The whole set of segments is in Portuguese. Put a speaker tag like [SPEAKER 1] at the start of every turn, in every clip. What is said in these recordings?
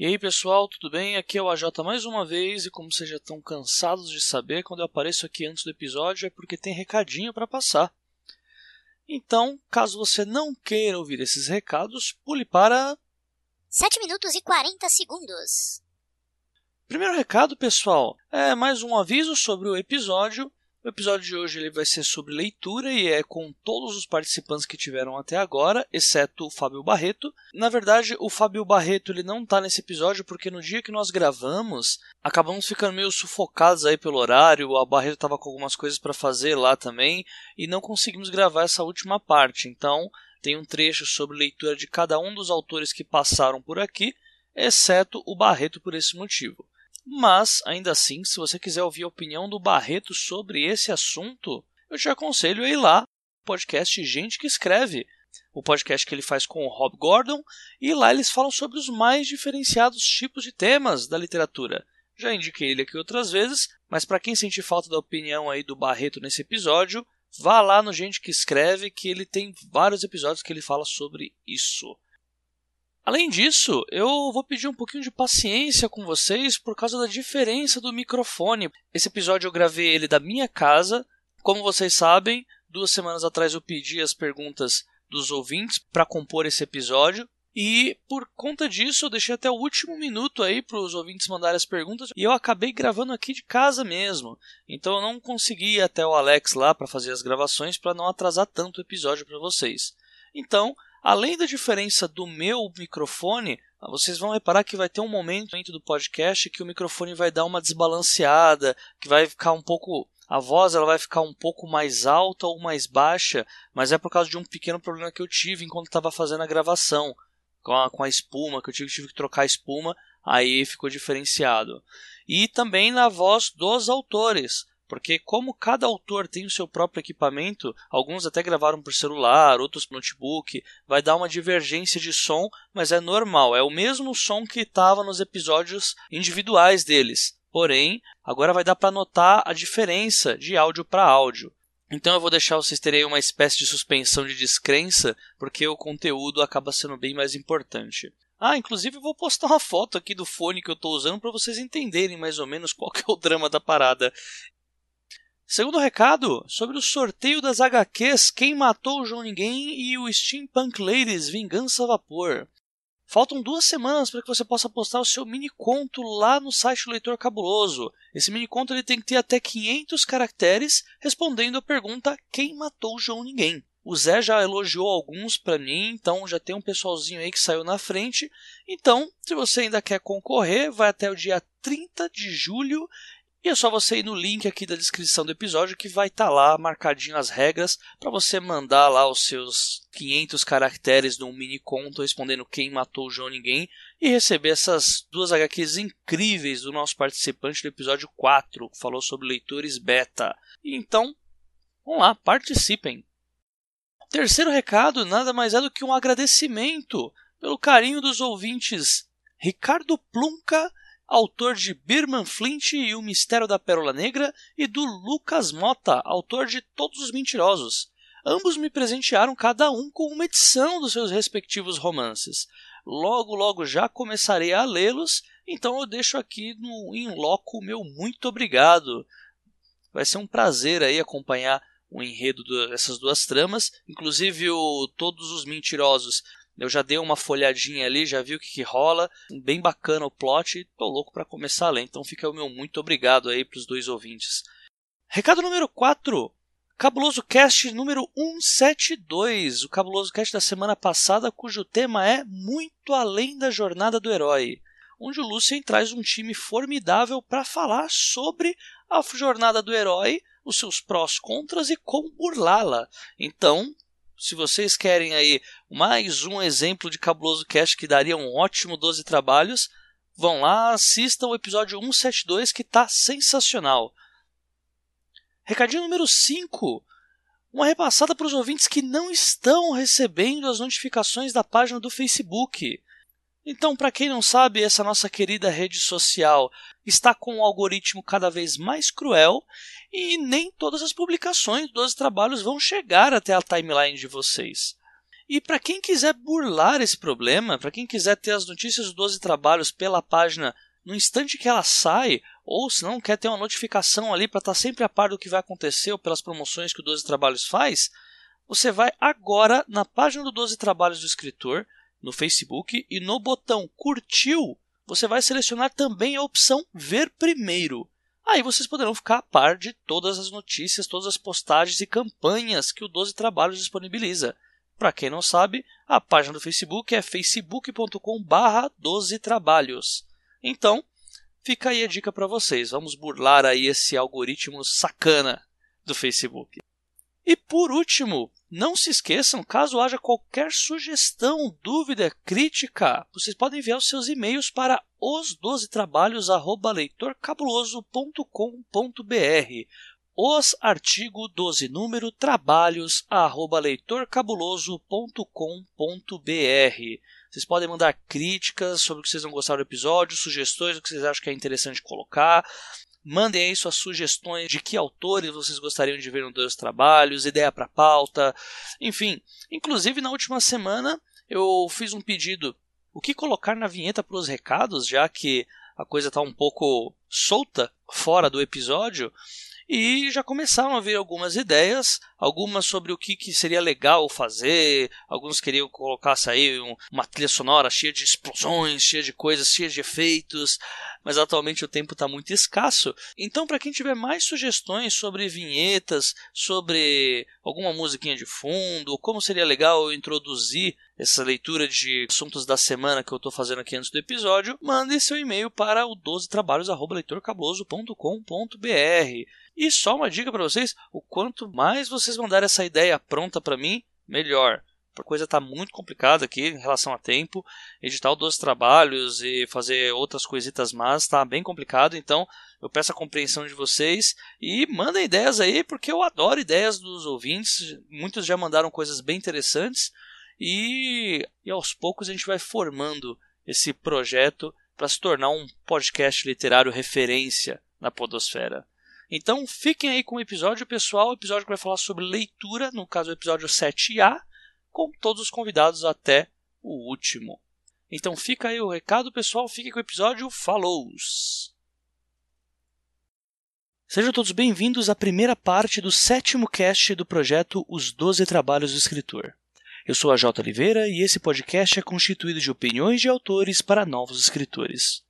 [SPEAKER 1] E aí pessoal, tudo bem? Aqui é o AJ mais uma vez e como vocês já estão cansados de saber, quando eu apareço aqui antes do episódio é porque tem recadinho para passar. Então, caso você não queira ouvir esses recados, pule para
[SPEAKER 2] 7 minutos e 40 segundos.
[SPEAKER 1] Primeiro recado, pessoal, é mais um aviso sobre o episódio. O episódio de hoje ele vai ser sobre leitura e é com todos os participantes que tiveram até agora, exceto o Fábio Barreto. Na verdade, o Fábio Barreto ele não está nesse episódio porque no dia que nós gravamos, acabamos ficando meio sufocados aí pelo horário. O Barreto estava com algumas coisas para fazer lá também e não conseguimos gravar essa última parte. Então, tem um trecho sobre leitura de cada um dos autores que passaram por aqui, exceto o Barreto por esse motivo. Mas, ainda assim, se você quiser ouvir a opinião do Barreto sobre esse assunto, eu te aconselho a ir lá podcast Gente que Escreve, o podcast que ele faz com o Rob Gordon, e lá eles falam sobre os mais diferenciados tipos de temas da literatura. Já indiquei ele aqui outras vezes, mas para quem sentir falta da opinião aí do Barreto nesse episódio, vá lá no Gente que Escreve, que ele tem vários episódios que ele fala sobre isso. Além disso, eu vou pedir um pouquinho de paciência com vocês por causa da diferença do microfone. Esse episódio eu gravei ele da minha casa. Como vocês sabem, duas semanas atrás eu pedi as perguntas dos ouvintes para compor esse episódio. E por conta disso, eu deixei até o último minuto aí para os ouvintes mandarem as perguntas e eu acabei gravando aqui de casa mesmo. Então eu não consegui ir até o Alex lá para fazer as gravações para não atrasar tanto o episódio para vocês. Então, Além da diferença do meu microfone, vocês vão reparar que vai ter um momento dentro do podcast que o microfone vai dar uma desbalanceada, que vai ficar um pouco a voz ela vai ficar um pouco mais alta ou mais baixa, mas é por causa de um pequeno problema que eu tive enquanto estava fazendo a gravação com a, com a espuma, que eu tive, tive que trocar a espuma, aí ficou diferenciado. E também na voz dos autores. Porque como cada autor tem o seu próprio equipamento, alguns até gravaram por celular, outros por notebook, vai dar uma divergência de som, mas é normal, é o mesmo som que estava nos episódios individuais deles. Porém, agora vai dar para notar a diferença de áudio para áudio. Então eu vou deixar vocês terem uma espécie de suspensão de descrença, porque o conteúdo acaba sendo bem mais importante. Ah, inclusive eu vou postar uma foto aqui do fone que eu estou usando para vocês entenderem mais ou menos qual é o drama da parada. Segundo recado, sobre o sorteio das HQs Quem Matou o João Ninguém e o Steampunk Ladies Vingança Vapor. Faltam duas semanas para que você possa postar o seu mini conto lá no site do Leitor Cabuloso. Esse mini conto ele tem que ter até 500 caracteres respondendo a pergunta Quem matou o João Ninguém. O Zé já elogiou alguns para mim, então já tem um pessoalzinho aí que saiu na frente. Então, se você ainda quer concorrer, vai até o dia 30 de julho e é só você ir no link aqui da descrição do episódio que vai estar tá lá marcadinho as regras para você mandar lá os seus 500 caracteres num mini conto respondendo quem matou o João Ninguém e receber essas duas HQs incríveis do nosso participante do episódio 4, que falou sobre leitores beta. Então, vamos lá, participem. Terceiro recado nada mais é do que um agradecimento pelo carinho dos ouvintes Ricardo Plunca autor de Birman Flint e o Mistério da Pérola Negra, e do Lucas Mota, autor de Todos os Mentirosos. Ambos me presentearam cada um com uma edição dos seus respectivos romances. Logo, logo já começarei a lê-los, então eu deixo aqui no in loco meu muito obrigado. Vai ser um prazer aí acompanhar o enredo dessas duas tramas, inclusive o Todos os Mentirosos eu já dei uma folhadinha ali, já vi o que, que rola. Bem bacana o plot tô louco para começar a ler. Então fica o meu muito obrigado aí pros dois ouvintes. Recado número 4. Cabuloso Cast número 172. O Cabuloso Cast da semana passada, cujo tema é Muito Além da Jornada do Herói. Onde o Lucien traz um time formidável para falar sobre a jornada do herói, os seus prós, contras e como burlá-la. Então, se vocês querem aí mais um exemplo de cabuloso cast que daria um ótimo 12 trabalhos, vão lá, assistam o episódio 172 que está sensacional. Recadinho número 5. Uma repassada para os ouvintes que não estão recebendo as notificações da página do Facebook. Então, para quem não sabe, essa nossa querida rede social está com um algoritmo cada vez mais cruel e nem todas as publicações dos trabalhos vão chegar até a timeline de vocês. E para quem quiser burlar esse problema, para quem quiser ter as notícias dos 12 trabalhos pela página no instante que ela sai, ou se não quer ter uma notificação ali para estar tá sempre a par do que vai acontecer ou pelas promoções que o 12 Trabalhos faz, você vai agora na página do 12 Trabalhos do Escritor, no Facebook, e no botão Curtiu, você vai selecionar também a opção Ver Primeiro. Aí vocês poderão ficar a par de todas as notícias, todas as postagens e campanhas que o 12 Trabalhos disponibiliza. Para quem não sabe, a página do Facebook é facebook.com/12 trabalhos. Então, fica aí a dica para vocês. Vamos burlar aí esse algoritmo sacana do Facebook. E por último, não se esqueçam, caso haja qualquer sugestão, dúvida, crítica, vocês podem enviar os seus e-mails para os12trabalhos@leitorcabuloso.com.br. Os artigo 12 número trabalhos@leitorcabuloso.com.br. Vocês podem mandar críticas sobre o que vocês não gostaram do episódio, sugestões do que vocês acham que é interessante colocar. Mandem aí suas sugestões de que autores vocês gostariam de ver nos dois trabalhos, ideia para pauta, enfim. Inclusive, na última semana eu fiz um pedido: o que colocar na vinheta para os recados, já que a coisa está um pouco solta fora do episódio e já começaram a vir algumas ideias, algumas sobre o que, que seria legal fazer, alguns queriam colocar aí uma trilha sonora cheia de explosões, cheia de coisas, cheia de efeitos, mas atualmente o tempo está muito escasso. Então, para quem tiver mais sugestões sobre vinhetas, sobre alguma musiquinha de fundo, como seria legal eu introduzir essa leitura de assuntos da semana que eu estou fazendo aqui antes do episódio, mande seu e-mail para o 12trabalhos@leitorcabuloso.com.br. E só uma dica para vocês: o quanto mais vocês mandarem essa ideia pronta para mim, melhor. A coisa está muito complicada aqui em relação a tempo. Editar os trabalhos e fazer outras coisitas más está bem complicado. Então eu peço a compreensão de vocês e mandem ideias aí, porque eu adoro ideias dos ouvintes. Muitos já mandaram coisas bem interessantes. E, e aos poucos a gente vai formando esse projeto para se tornar um podcast literário referência na Podosfera. Então fiquem aí com o episódio, pessoal. O episódio que vai falar sobre leitura, no caso o episódio 7A, com todos os convidados até o último. Então fica aí o recado, pessoal. Fiquem com o episódio. Falou! Sejam todos bem-vindos à primeira parte do sétimo cast do projeto Os Doze Trabalhos do Escritor. Eu sou a J. Oliveira e esse podcast é constituído de opiniões de autores para novos escritores.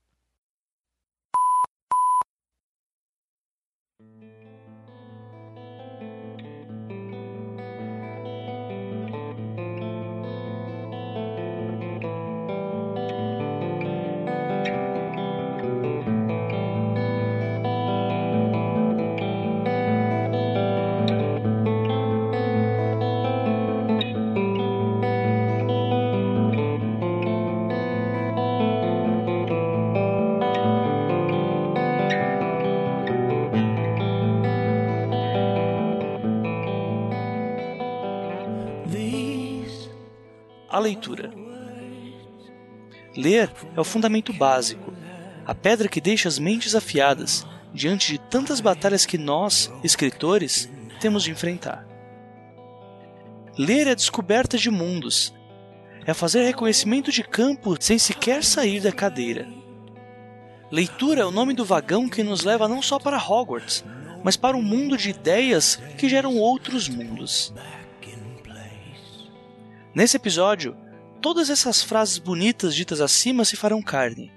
[SPEAKER 1] Leitura. Ler é o fundamento básico, a pedra que deixa as mentes afiadas diante de tantas batalhas que nós, escritores, temos de enfrentar. Ler é a descoberta de mundos, é fazer reconhecimento de campo sem sequer sair da cadeira. Leitura é o nome do vagão que nos leva não só para Hogwarts, mas para um mundo de ideias que geram outros mundos. Nesse episódio, todas essas frases bonitas ditas acima se farão carne,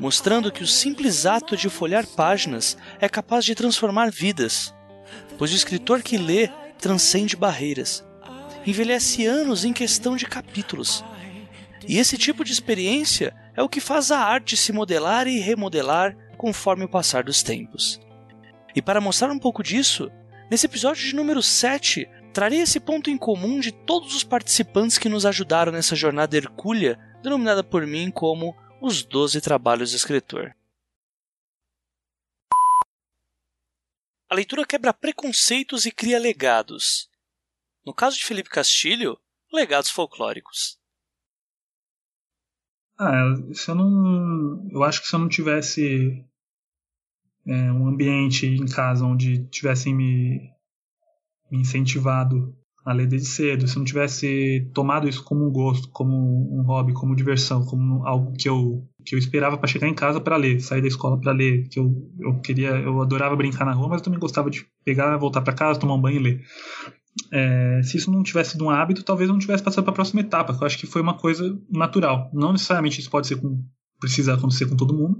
[SPEAKER 1] mostrando que o simples ato de folhear páginas é capaz de transformar vidas, pois o escritor que lê transcende barreiras, envelhece anos em questão de capítulos. E esse tipo de experiência é o que faz a arte se modelar e remodelar conforme o passar dos tempos. E para mostrar um pouco disso, nesse episódio de número 7, Trarei esse ponto em comum de todos os participantes que nos ajudaram nessa jornada hercúlea, denominada por mim como os Doze Trabalhos do Escritor. A leitura quebra preconceitos e cria legados. No caso de Felipe Castilho, legados folclóricos.
[SPEAKER 3] Ah, se eu não. Eu acho que se eu não tivesse é, um ambiente em casa onde tivessem me me incentivado a ler desde cedo, se eu não tivesse tomado isso como um gosto, como um hobby, como diversão, como algo que eu que eu esperava para chegar em casa para ler, sair da escola para ler, que eu, eu queria, eu adorava brincar na rua, mas eu também gostava de pegar, voltar para casa, tomar um banho e ler. É, se isso não tivesse sido um hábito, talvez eu não tivesse passado para a próxima etapa, que eu acho que foi uma coisa natural. Não necessariamente isso pode ser com, precisa acontecer com todo mundo,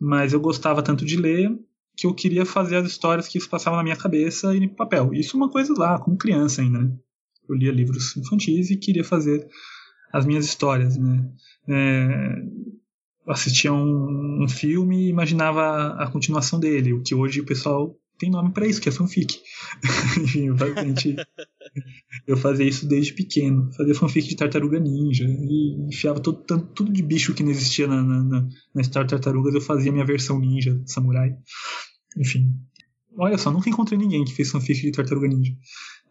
[SPEAKER 3] mas eu gostava tanto de ler que eu queria fazer as histórias que isso passava na minha cabeça e papel. Isso é uma coisa lá, como criança ainda, né? Eu lia livros infantis e queria fazer as minhas histórias, né? É, assistia um, um, filme e imaginava a continuação dele, o que hoje o pessoal tem nome para isso, que é fanfic. Enfim, basicamente, eu fazia isso desde pequeno. Fazia fanfic de Tartaruga Ninja e enfiava todo, tudo de bicho que não existia na, na, na, na história Tartarugas, eu fazia minha versão ninja, samurai. Enfim. Olha só, nunca encontrei ninguém que fez fanfic de Tartaruga Ninja.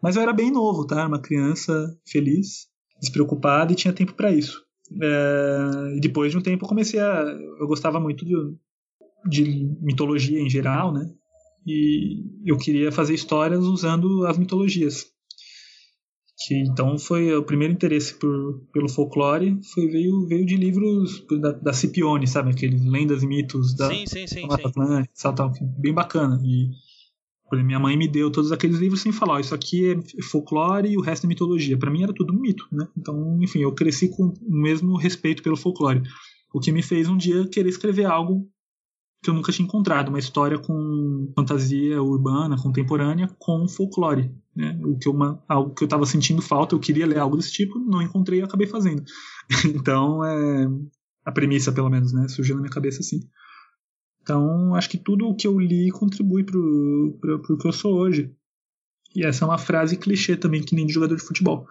[SPEAKER 3] Mas eu era bem novo, tá? Uma criança feliz, despreocupada e tinha tempo para isso. É, e depois de um tempo eu comecei a. Eu gostava muito de, de mitologia em geral, né? E eu queria fazer histórias usando as mitologias. Que então foi o primeiro interesse por, pelo folclore foi veio veio de livros da, da Scipione, sabe, aqueles lendas e mitos da
[SPEAKER 1] sim, sim, sim,
[SPEAKER 3] Mata Atlântica, tal, bem bacana. E minha mãe me deu todos aqueles livros sem falar, isso aqui é folclore e o resto é mitologia. Para mim era tudo um mito, né? Então, enfim, eu cresci com o mesmo respeito pelo folclore. O que me fez um dia querer escrever algo que eu nunca tinha encontrado, uma história com fantasia urbana, contemporânea, com folclore. Né? O que uma, algo que eu estava sentindo falta, eu queria ler algo desse tipo, não encontrei e acabei fazendo. então, é, a premissa, pelo menos, né? surgiu na minha cabeça assim. Então, acho que tudo o que eu li contribui para o que eu sou hoje. E essa é uma frase clichê também, que nem de jogador de futebol.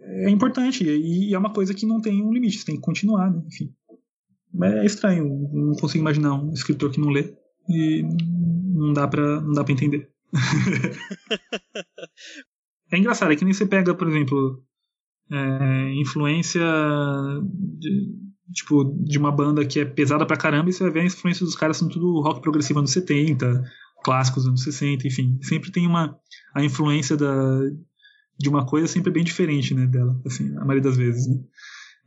[SPEAKER 3] É importante, e é uma coisa que não tem um limite, você tem que continuar, né? enfim. É estranho, não consigo imaginar um escritor que não lê e não dá pra, não dá pra entender. é engraçado, é que nem você pega, por exemplo, é, influência de, tipo, de uma banda que é pesada pra caramba e você vai ver a influência dos caras são tudo rock progressivo anos 70, clássicos anos 60, enfim. Sempre tem uma a influência da, de uma coisa sempre bem diferente, né, dela, assim, a maioria das vezes, né?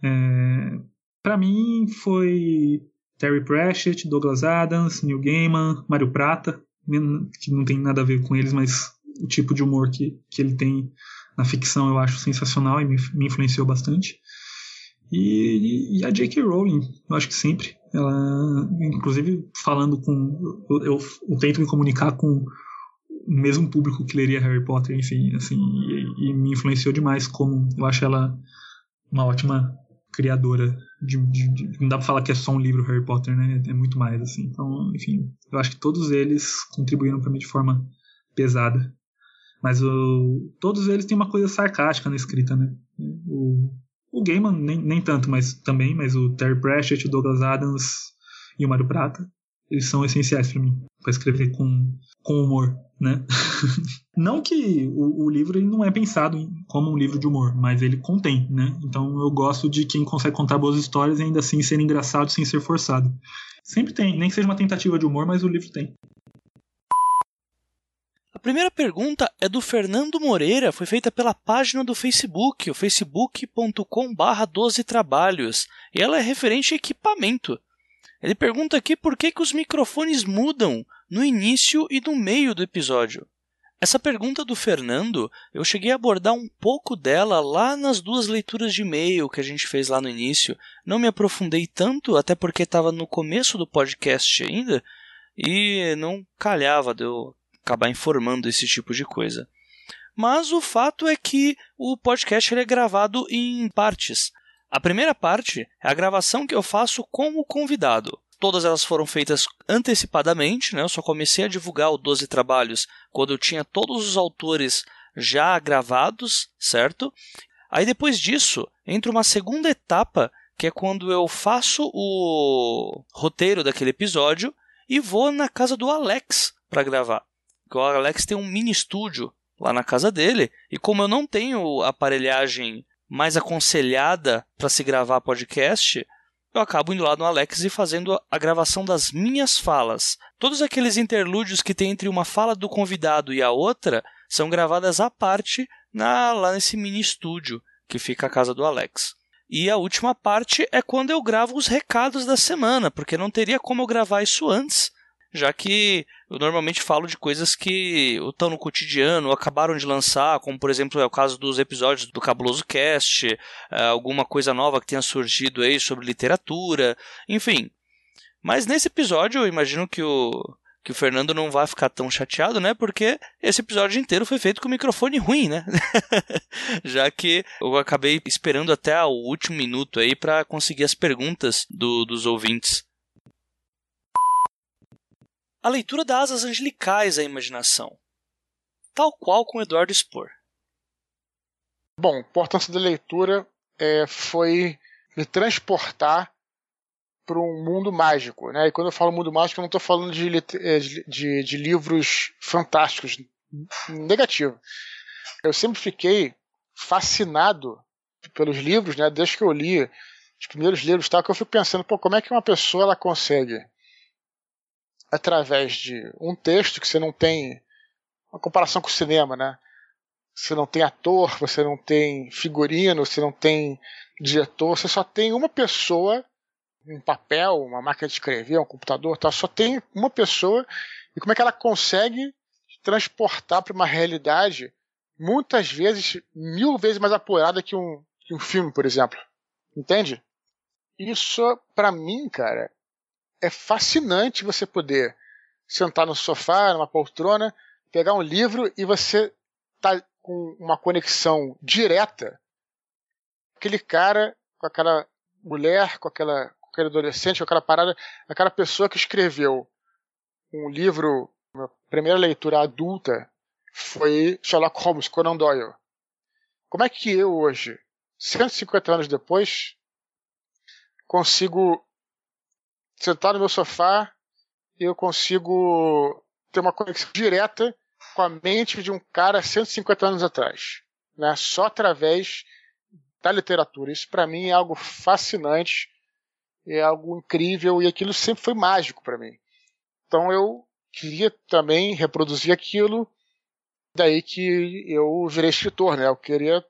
[SPEAKER 3] É, para mim foi Terry Pratchett, Douglas Adams, Neil Gaiman, Mário Prata, que não tem nada a ver com eles, mas o tipo de humor que, que ele tem na ficção eu acho sensacional e me, me influenciou bastante. E, e, a J.K. Rowling, eu acho que sempre. Ela, inclusive, falando com. Eu, eu, eu, tento me comunicar com o mesmo público que leria Harry Potter, enfim, assim, e, e me influenciou demais como eu acho ela uma ótima criadora de, de, de, não dá pra falar que é só um livro Harry Potter, né? É muito mais, assim. Então, enfim, eu acho que todos eles contribuíram para mim de forma pesada. Mas o, todos eles têm uma coisa sarcástica na escrita, né? O, o Gaiman nem, nem tanto, mas também, mas o Terry Pratchett, o Douglas Adams e o Mário Prata, eles são essenciais para mim, para escrever com, com humor, né? não que o, o, livro ele não é pensado como um livro de humor, mas ele contém, né? Então eu gosto de quem consegue contar boas histórias e ainda assim ser engraçado sem ser forçado. Sempre tem, nem que seja uma tentativa de humor, mas o livro tem.
[SPEAKER 1] A primeira pergunta é do Fernando Moreira, foi feita pela página do Facebook, o facebook.com/barra 12 trabalhos, e ela é referente a equipamento. Ele pergunta aqui por que, que os microfones mudam no início e no meio do episódio. Essa pergunta do Fernando, eu cheguei a abordar um pouco dela lá nas duas leituras de e-mail que a gente fez lá no início. Não me aprofundei tanto, até porque estava no começo do podcast ainda, e não calhava de eu acabar informando esse tipo de coisa. Mas o fato é que o podcast é gravado em partes. A primeira parte é a gravação que eu faço com o convidado. Todas elas foram feitas antecipadamente, né? eu só comecei a divulgar o 12 Trabalhos quando eu tinha todos os autores já gravados, certo? Aí depois disso, entra uma segunda etapa, que é quando eu faço o roteiro daquele episódio e vou na casa do Alex para gravar. O Alex tem um mini estúdio lá na casa dele, e como eu não tenho aparelhagem mais aconselhada para se gravar podcast, eu acabo indo lá no Alex e fazendo a gravação das minhas falas. Todos aqueles interlúdios que tem entre uma fala do convidado e a outra são gravadas à parte na, lá nesse mini estúdio que fica a casa do Alex. E a última parte é quando eu gravo os recados da semana, porque não teria como eu gravar isso antes, já que eu normalmente falo de coisas que estão no cotidiano, acabaram de lançar, como por exemplo é o caso dos episódios do Cabuloso Cast, é, alguma coisa nova que tenha surgido aí sobre literatura, enfim. Mas nesse episódio eu imagino que o, que o Fernando não vai ficar tão chateado, né? Porque esse episódio inteiro foi feito com microfone ruim, né? Já que eu acabei esperando até o último minuto aí para conseguir as perguntas do, dos ouvintes. A leitura dá asas angelicais à imaginação, tal qual com Eduardo Spor.
[SPEAKER 4] Bom, a importância da leitura é, foi me transportar para um mundo mágico. Né? E quando eu falo mundo mágico, eu não estou falando de, é, de, de, de, livros fantásticos, negativo. Eu sempre fiquei fascinado pelos livros, né? desde que eu li os primeiros livros, tal, que eu fico pensando, pô, como é que uma pessoa ela consegue, através de um texto que você não tem uma comparação com o cinema, né? Você não tem ator, você não tem figurino, você não tem diretor, você só tem uma pessoa um papel, uma máquina de escrever, um computador, tal, só tem uma pessoa e como é que ela consegue transportar para uma realidade muitas vezes mil vezes mais apurada que um, que um filme, por exemplo. Entende? Isso, para mim, cara, é fascinante você poder sentar no sofá, numa poltrona, pegar um livro e você tá com uma conexão direta aquele cara com aquela mulher, com aquela aquele adolescente, aquela parada, aquela pessoa que escreveu um livro, minha primeira leitura adulta foi Sherlock Holmes, Conan Doyle. Como é que eu hoje, 150 anos depois, consigo sentar no meu sofá e eu consigo ter uma conexão direta com a mente de um cara 150 anos atrás, né? Só através da literatura. Isso para mim é algo fascinante é algo incrível e aquilo sempre foi mágico para mim. Então eu queria também reproduzir aquilo, daí que eu virei escritor, né? Eu queria,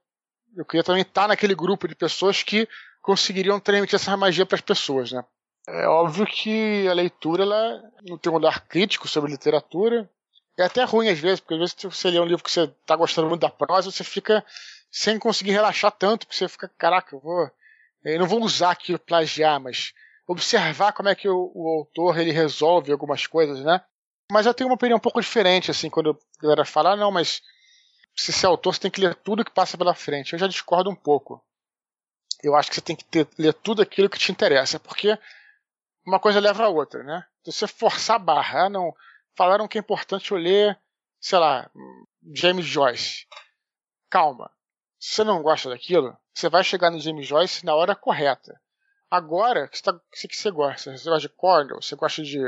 [SPEAKER 4] eu queria também estar naquele grupo de pessoas que conseguiriam transmitir essa magia para as pessoas, né? É óbvio que a leitura ela não tem um olhar crítico sobre literatura. É até ruim às vezes, porque às vezes você lê um livro que você está gostando muito da prosa, você fica sem conseguir relaxar tanto, porque você fica, caraca, eu vou eu não vou usar aquilo plagiar, mas observar como é que o, o, autor ele resolve algumas coisas, né? Mas eu tenho uma opinião um pouco diferente, assim, quando a galera fala, ah, não, mas se você é autor, você tem que ler tudo que passa pela frente. Eu já discordo um pouco. Eu acho que você tem que ter, ler tudo aquilo que te interessa, porque uma coisa leva a outra, né? Se você forçar a barra, ah, não, falaram que é importante eu ler, sei lá, James Joyce. Calma. Se você não gosta daquilo, você vai chegar no James Joyce na hora correta. Agora, que, tá, que, que você gosta? Você gosta de Cornell? Você gosta de,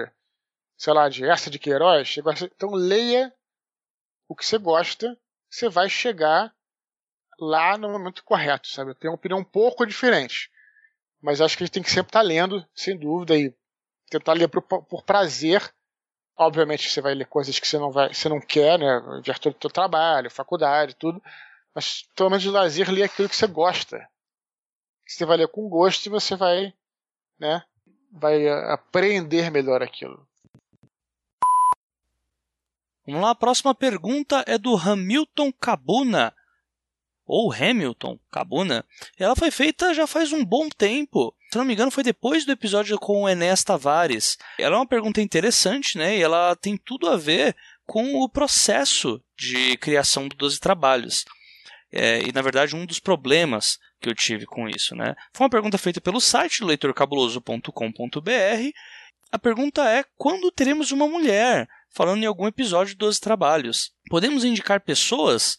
[SPEAKER 4] sei lá, de essa de Queiroz? Gosta... Então leia o que você gosta, você vai chegar lá no momento correto, sabe? Eu tenho uma opinião um pouco diferente. Mas acho que a gente tem que sempre estar tá lendo, sem dúvida, e tentar ler por, por prazer. Obviamente você vai ler coisas que você não, vai, você não quer, né? De todo o seu trabalho, faculdade, tudo. Mas pelo menos de lazer, lê aquilo que você gosta. Você vai ler com gosto e você vai, né, vai aprender melhor aquilo.
[SPEAKER 1] Vamos lá, a próxima pergunta é do Hamilton Cabuna. Ou Hamilton Cabuna. Ela foi feita já faz um bom tempo. Se não me engano, foi depois do episódio com o Enéas Tavares. Ela é uma pergunta interessante, né? E ela tem tudo a ver com o processo de criação do 12 Trabalhos. É, e na verdade um dos problemas que eu tive com isso, né? Foi uma pergunta feita pelo site leitorcabuloso.com.br. A pergunta é: quando teremos uma mulher falando em algum episódio dos trabalhos? Podemos indicar pessoas?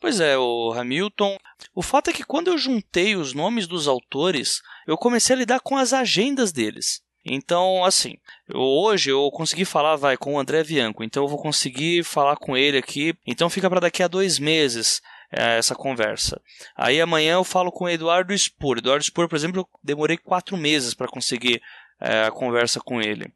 [SPEAKER 1] Pois é, o Hamilton. O fato é que quando eu juntei os nomes dos autores, eu comecei a lidar com as agendas deles. Então, assim, eu, hoje eu consegui falar, vai, com o André Bianco, então eu vou conseguir falar com ele aqui. Então fica para daqui a dois meses é, essa conversa. Aí amanhã eu falo com o Eduardo Spor. Eduardo Spor, por exemplo, eu demorei quatro meses para conseguir é, a conversa com ele.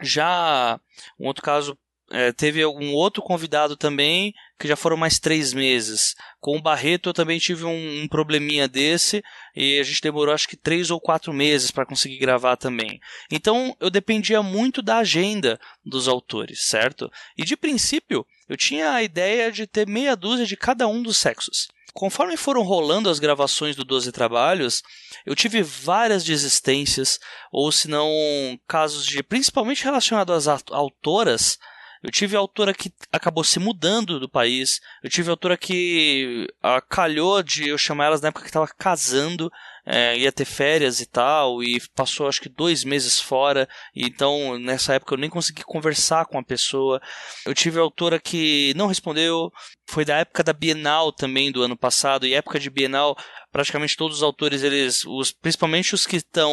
[SPEAKER 1] Já um outro caso é, teve algum outro convidado também, que já foram mais três meses. Com o Barreto eu também tive um, um probleminha desse, e a gente demorou acho que três ou quatro meses para conseguir gravar também. Então eu dependia muito da agenda dos autores, certo? E de princípio eu tinha a ideia de ter meia dúzia de cada um dos sexos. Conforme foram rolando as gravações do 12 Trabalhos, eu tive várias desistências, ou se não casos de principalmente relacionados às autoras, eu tive autora que acabou se mudando do país. Eu tive autora que ah, calhou de eu chamar elas na época que estava casando, é, ia ter férias e tal, e passou acho que dois meses fora. Então nessa época eu nem consegui conversar com a pessoa. Eu tive autora que não respondeu. Foi da época da Bienal também do ano passado. E época de Bienal, praticamente todos os autores, eles, os, principalmente os que estão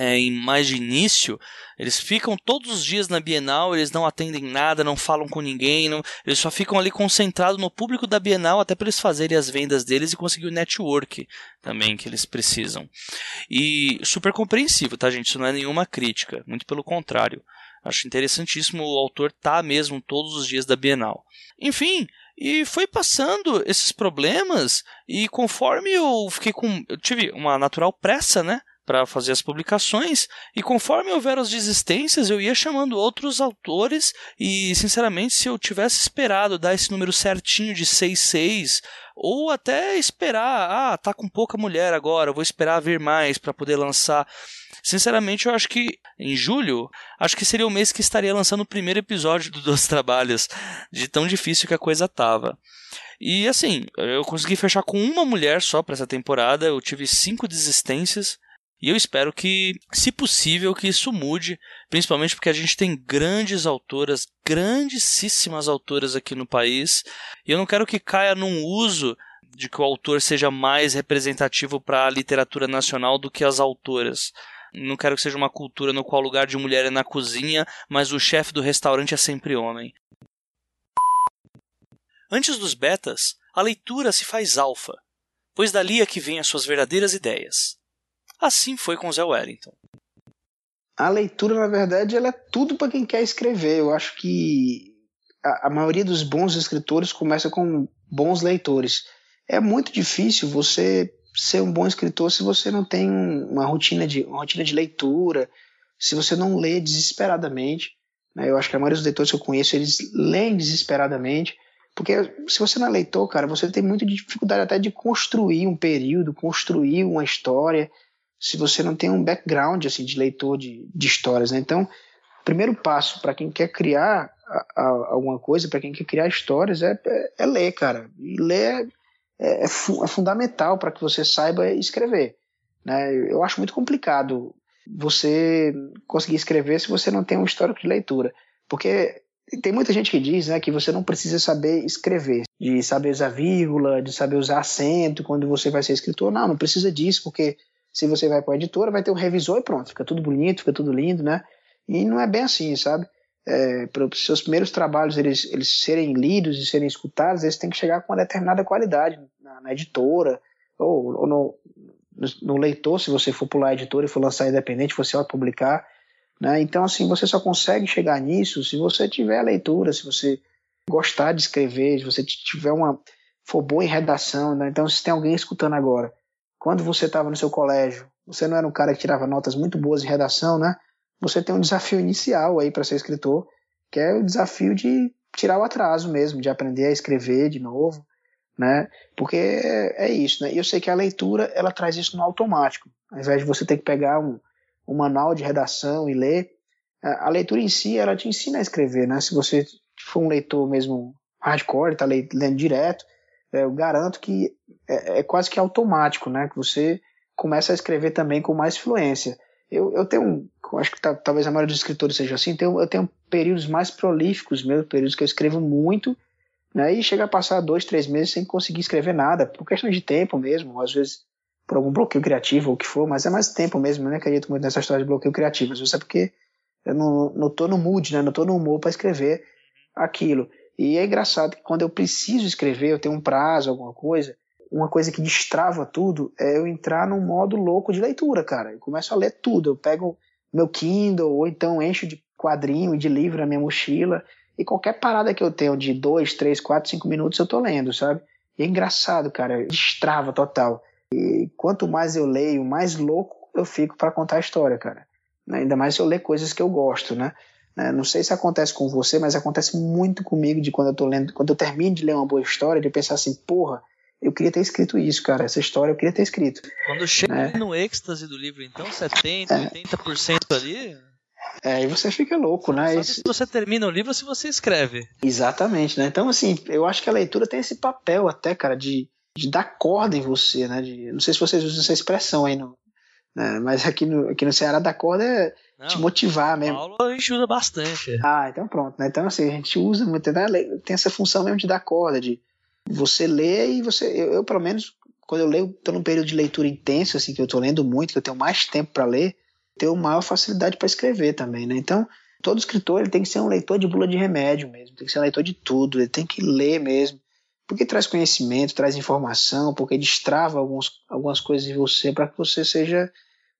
[SPEAKER 1] é, em mais de início, eles ficam todos os dias na Bienal, eles não atendem nada, não falam com ninguém, não, eles só ficam ali concentrados no público da Bienal até para eles fazerem as vendas deles e conseguir o network também que eles precisam. E super compreensível, tá, gente? Isso não é nenhuma crítica, muito pelo contrário. Acho interessantíssimo o autor tá mesmo todos os dias da Bienal. Enfim, e foi passando esses problemas e conforme eu fiquei com eu tive uma natural pressa, né? Para fazer as publicações, e conforme houveram as desistências, eu ia chamando outros autores, e sinceramente, se eu tivesse esperado dar esse número certinho de 66, ou até esperar, ah, tá com pouca mulher agora, vou esperar ver mais para poder lançar. Sinceramente, eu acho que em julho, acho que seria o mês que estaria lançando o primeiro episódio do Dois Trabalhos, de tão difícil que a coisa tava. E assim, eu consegui fechar com uma mulher só para essa temporada, eu tive cinco desistências. E eu espero que, se possível, que isso mude, principalmente porque a gente tem grandes autoras, grandíssimas autoras aqui no país, e eu não quero que caia num uso de que o autor seja mais representativo para a literatura nacional do que as autoras. Não quero que seja uma cultura no qual o lugar de mulher é na cozinha, mas o chefe do restaurante é sempre homem. Antes dos betas, a leitura se faz alfa, pois dali é que vêm as suas verdadeiras ideias. Assim foi com Zé Wellington.
[SPEAKER 5] A leitura, na verdade, ela é tudo para quem quer escrever. Eu acho que a, a maioria dos bons escritores começa com bons leitores. É muito difícil você ser um bom escritor se você não tem uma rotina de, uma rotina de leitura, se você não lê desesperadamente. Né? Eu acho que a maioria dos leitores que eu conheço, eles leem desesperadamente. Porque se você não é leitor, cara, você tem muita dificuldade até de construir um período, construir uma história se você não tem um background assim de leitor de, de histórias. Né? Então, o primeiro passo para quem quer criar a, a, alguma coisa, para quem quer criar histórias, é, é, é ler, cara. E ler é, é, fu é fundamental para que você saiba escrever. Né? Eu acho muito complicado você conseguir escrever se você não tem um histórico de leitura. Porque tem muita gente que diz né, que você não precisa saber escrever, de saber usar vírgula, de saber usar acento quando você vai ser escritor. Não, não precisa disso, porque se você vai para a editora, vai ter um revisor e pronto, fica tudo bonito, fica tudo lindo, né? E não é bem assim, sabe? É, para os seus primeiros trabalhos eles, eles serem lidos e serem escutados, eles têm que chegar com uma determinada qualidade na, na editora ou, ou no, no, leitor, se você for pular a editora e for lançar independente, você vai publicar. Né? Então, assim, você só consegue chegar nisso se você tiver leitura, se você gostar de escrever, se você tiver uma for boa em redação. Né? Então, se tem alguém escutando agora quando você estava no seu colégio, você não era um cara que tirava notas muito boas em redação, né? Você tem um desafio inicial aí para ser escritor, que é o desafio de tirar o atraso mesmo, de aprender a escrever de novo, né? Porque é, isso, né? E eu sei que a leitura ela traz isso no automático, ao invés de você ter que pegar um, um manual de redação e ler, a leitura em si ela te ensina a escrever, né? Se você for um leitor mesmo hardcore, está lendo direto, eu garanto que é, é, quase que automático, né? Que você começa a escrever também com mais fluência. Eu, eu tenho, acho que tá, talvez a maioria dos escritores seja assim, tenho, eu tenho períodos mais prolíficos mesmo, períodos que eu escrevo muito, né? E chega a passar dois, três meses sem conseguir escrever nada, por questão de tempo mesmo, às vezes por algum bloqueio criativo ou o que for, mas é mais tempo mesmo, eu não acredito muito nessa história de bloqueio criativo, às vezes é porque eu não, não tô no mood, né? Não tô no humor para escrever aquilo. E é engraçado que quando eu preciso escrever, eu tenho um prazo, alguma coisa, uma coisa que destrava tudo é eu entrar num modo louco de leitura, cara. Eu começo a ler tudo. Eu pego meu Kindle ou então encho de quadrinho e de livro na minha mochila. E qualquer parada que eu tenho de dois, três, quatro, cinco minutos eu tô lendo, sabe? E é engraçado, cara, destrava total. E quanto mais eu leio, mais louco eu fico para contar a história, cara. Ainda mais se eu ler coisas que eu gosto, né? Né? Não sei se acontece com você, mas acontece muito comigo de quando eu tô lendo, quando eu termino de ler uma boa história, de pensar assim, porra, eu queria ter escrito isso, cara. Essa história eu queria ter escrito.
[SPEAKER 1] Quando chega né? no êxtase do livro, então, 70%, é. 80% ali.
[SPEAKER 5] É, aí você fica louco, né?
[SPEAKER 1] Só se você termina o livro se você escreve.
[SPEAKER 5] Exatamente, né? Então, assim, eu acho que a leitura tem esse papel até, cara, de, de dar corda em você, né? De, não sei se vocês usam essa expressão aí, no, né? mas aqui no, aqui no Ceará, dar corda é não, te motivar mesmo.
[SPEAKER 1] Paulo a gente usa bastante.
[SPEAKER 5] Ah, então pronto, né? Então, assim, a gente usa muito, né? tem essa função mesmo de dar corda, de você lê e você. Eu, eu, pelo menos, quando eu leio, estou num período de leitura intenso, assim, que eu estou lendo muito, que eu tenho mais tempo para ler, tenho maior facilidade para escrever também, né? Então, todo escritor ele tem que ser um leitor de bula de remédio mesmo, tem que ser um leitor de tudo, ele tem que ler mesmo, porque traz conhecimento, traz informação, porque destrava alguns, algumas coisas em você para que você seja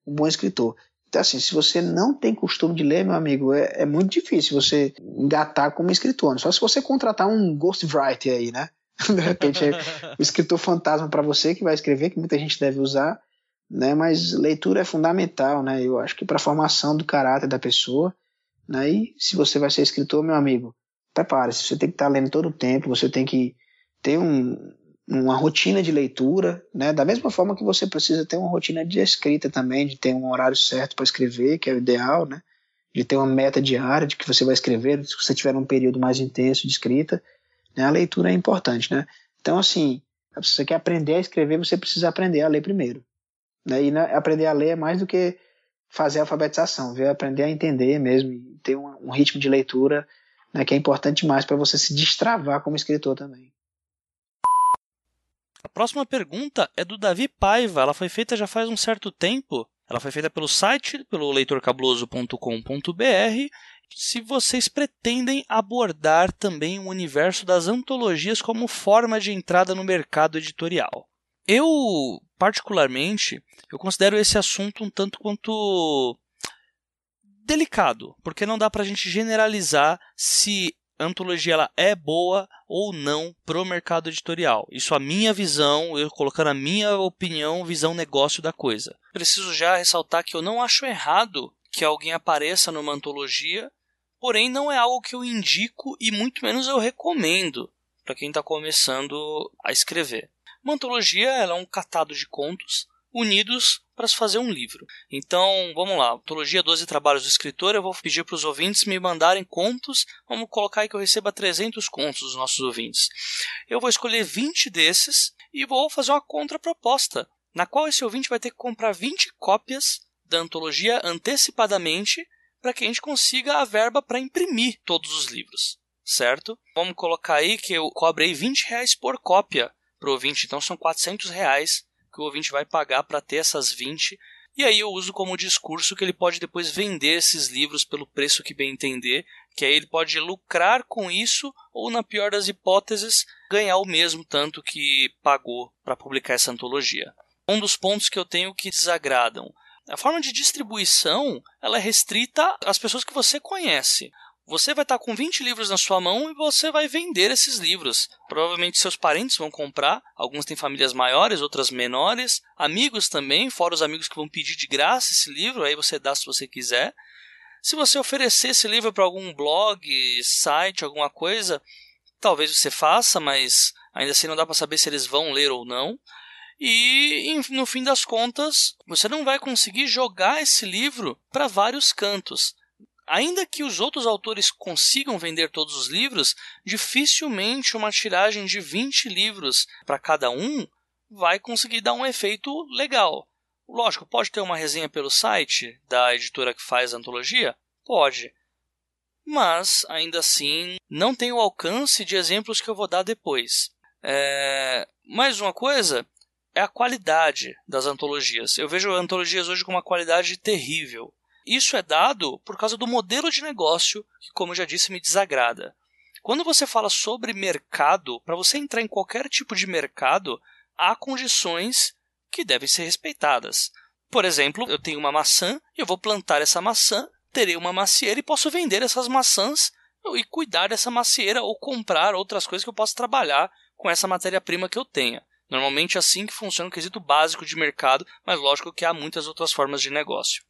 [SPEAKER 5] um bom escritor. Então, assim, se você não tem costume de ler, meu amigo, é, é muito difícil você engatar como escritor. Só se você contratar um ghostwriter aí, né? de repente é escritor fantasma para você que vai escrever, que muita gente deve usar, né? Mas leitura é fundamental, né? Eu acho que para a formação do caráter da pessoa, né? E se você vai ser escritor, meu amigo, prepare-se. Você tem que estar tá lendo todo o tempo, você tem que ter um, uma rotina de leitura, né? Da mesma forma que você precisa ter uma rotina de escrita também, de ter um horário certo para escrever, que é o ideal, né? De ter uma meta diária de que você vai escrever, se você tiver um período mais intenso de escrita, né? A leitura é importante, né? Então, assim, se você quer aprender a escrever, você precisa aprender a ler primeiro. Né? E né, aprender a ler é mais do que fazer a alfabetização, ver aprender a entender mesmo, ter um, um ritmo de leitura né, que é importante mais para você se destravar como escritor também.
[SPEAKER 1] A próxima pergunta é do Davi Paiva. Ela foi feita já faz um certo tempo. Ela foi feita pelo site, pelo leitorcabuloso.com.br se vocês pretendem abordar também o universo das antologias como forma de entrada no mercado editorial. Eu, particularmente, eu considero esse assunto um tanto quanto delicado, porque não dá para a gente generalizar se antologia ela é boa ou não para o mercado editorial. Isso a minha visão, eu colocando a minha opinião, visão negócio da coisa. Preciso já ressaltar que eu não acho errado que alguém apareça numa antologia Porém, não é algo que eu indico e muito menos eu recomendo para quem está começando a escrever. Uma antologia é um catado de contos unidos para se fazer um livro. Então, vamos lá, antologia 12 trabalhos do escritor, eu vou pedir para os ouvintes me mandarem contos, vamos colocar aí que eu receba 300 contos dos nossos ouvintes. Eu vou escolher 20 desses e vou fazer uma contraproposta, na qual esse ouvinte vai ter que comprar 20 cópias da antologia antecipadamente para que a gente consiga a verba para imprimir todos os livros, certo? Vamos colocar aí que eu cobrei 20 reais por cópia para o ouvinte, então são 400 reais que o ouvinte vai pagar para ter essas 20 e aí eu uso como discurso que ele pode depois vender esses livros pelo preço que bem entender, que aí ele pode lucrar com isso ou, na pior das hipóteses, ganhar o mesmo tanto que pagou para publicar essa antologia. Um dos pontos que eu tenho que desagradam a forma de distribuição ela é restrita às pessoas que você conhece. Você vai estar com 20 livros na sua mão e você vai vender esses livros. Provavelmente seus parentes vão comprar, alguns têm famílias maiores, outras menores, amigos também, fora os amigos que vão pedir de graça esse livro, aí você dá se você quiser. Se você oferecer esse livro para algum blog, site, alguma coisa, talvez você faça, mas ainda assim não dá para saber se eles vão ler ou não. E no fim das contas, você não vai conseguir jogar esse livro para vários cantos. Ainda que os outros autores consigam vender todos os livros, dificilmente uma tiragem de 20 livros para cada um vai conseguir dar um efeito legal. Lógico, pode ter uma resenha pelo site da editora que faz a antologia? Pode. Mas, ainda assim, não tem o alcance de exemplos que eu vou dar depois. É... Mais uma coisa, é a qualidade das antologias. Eu vejo antologias hoje com uma qualidade terrível. Isso é dado por causa do modelo de negócio que, como eu já disse, me desagrada. Quando você fala sobre mercado, para você entrar em qualquer tipo de mercado, há condições que devem ser respeitadas. Por exemplo, eu tenho uma maçã eu vou plantar essa maçã terei uma macieira e posso vender essas maçãs e cuidar dessa macieira ou comprar outras coisas que eu possa trabalhar com essa matéria-prima que eu tenha. Normalmente é assim que funciona o quesito básico de mercado, mas lógico que há muitas outras formas de negócio.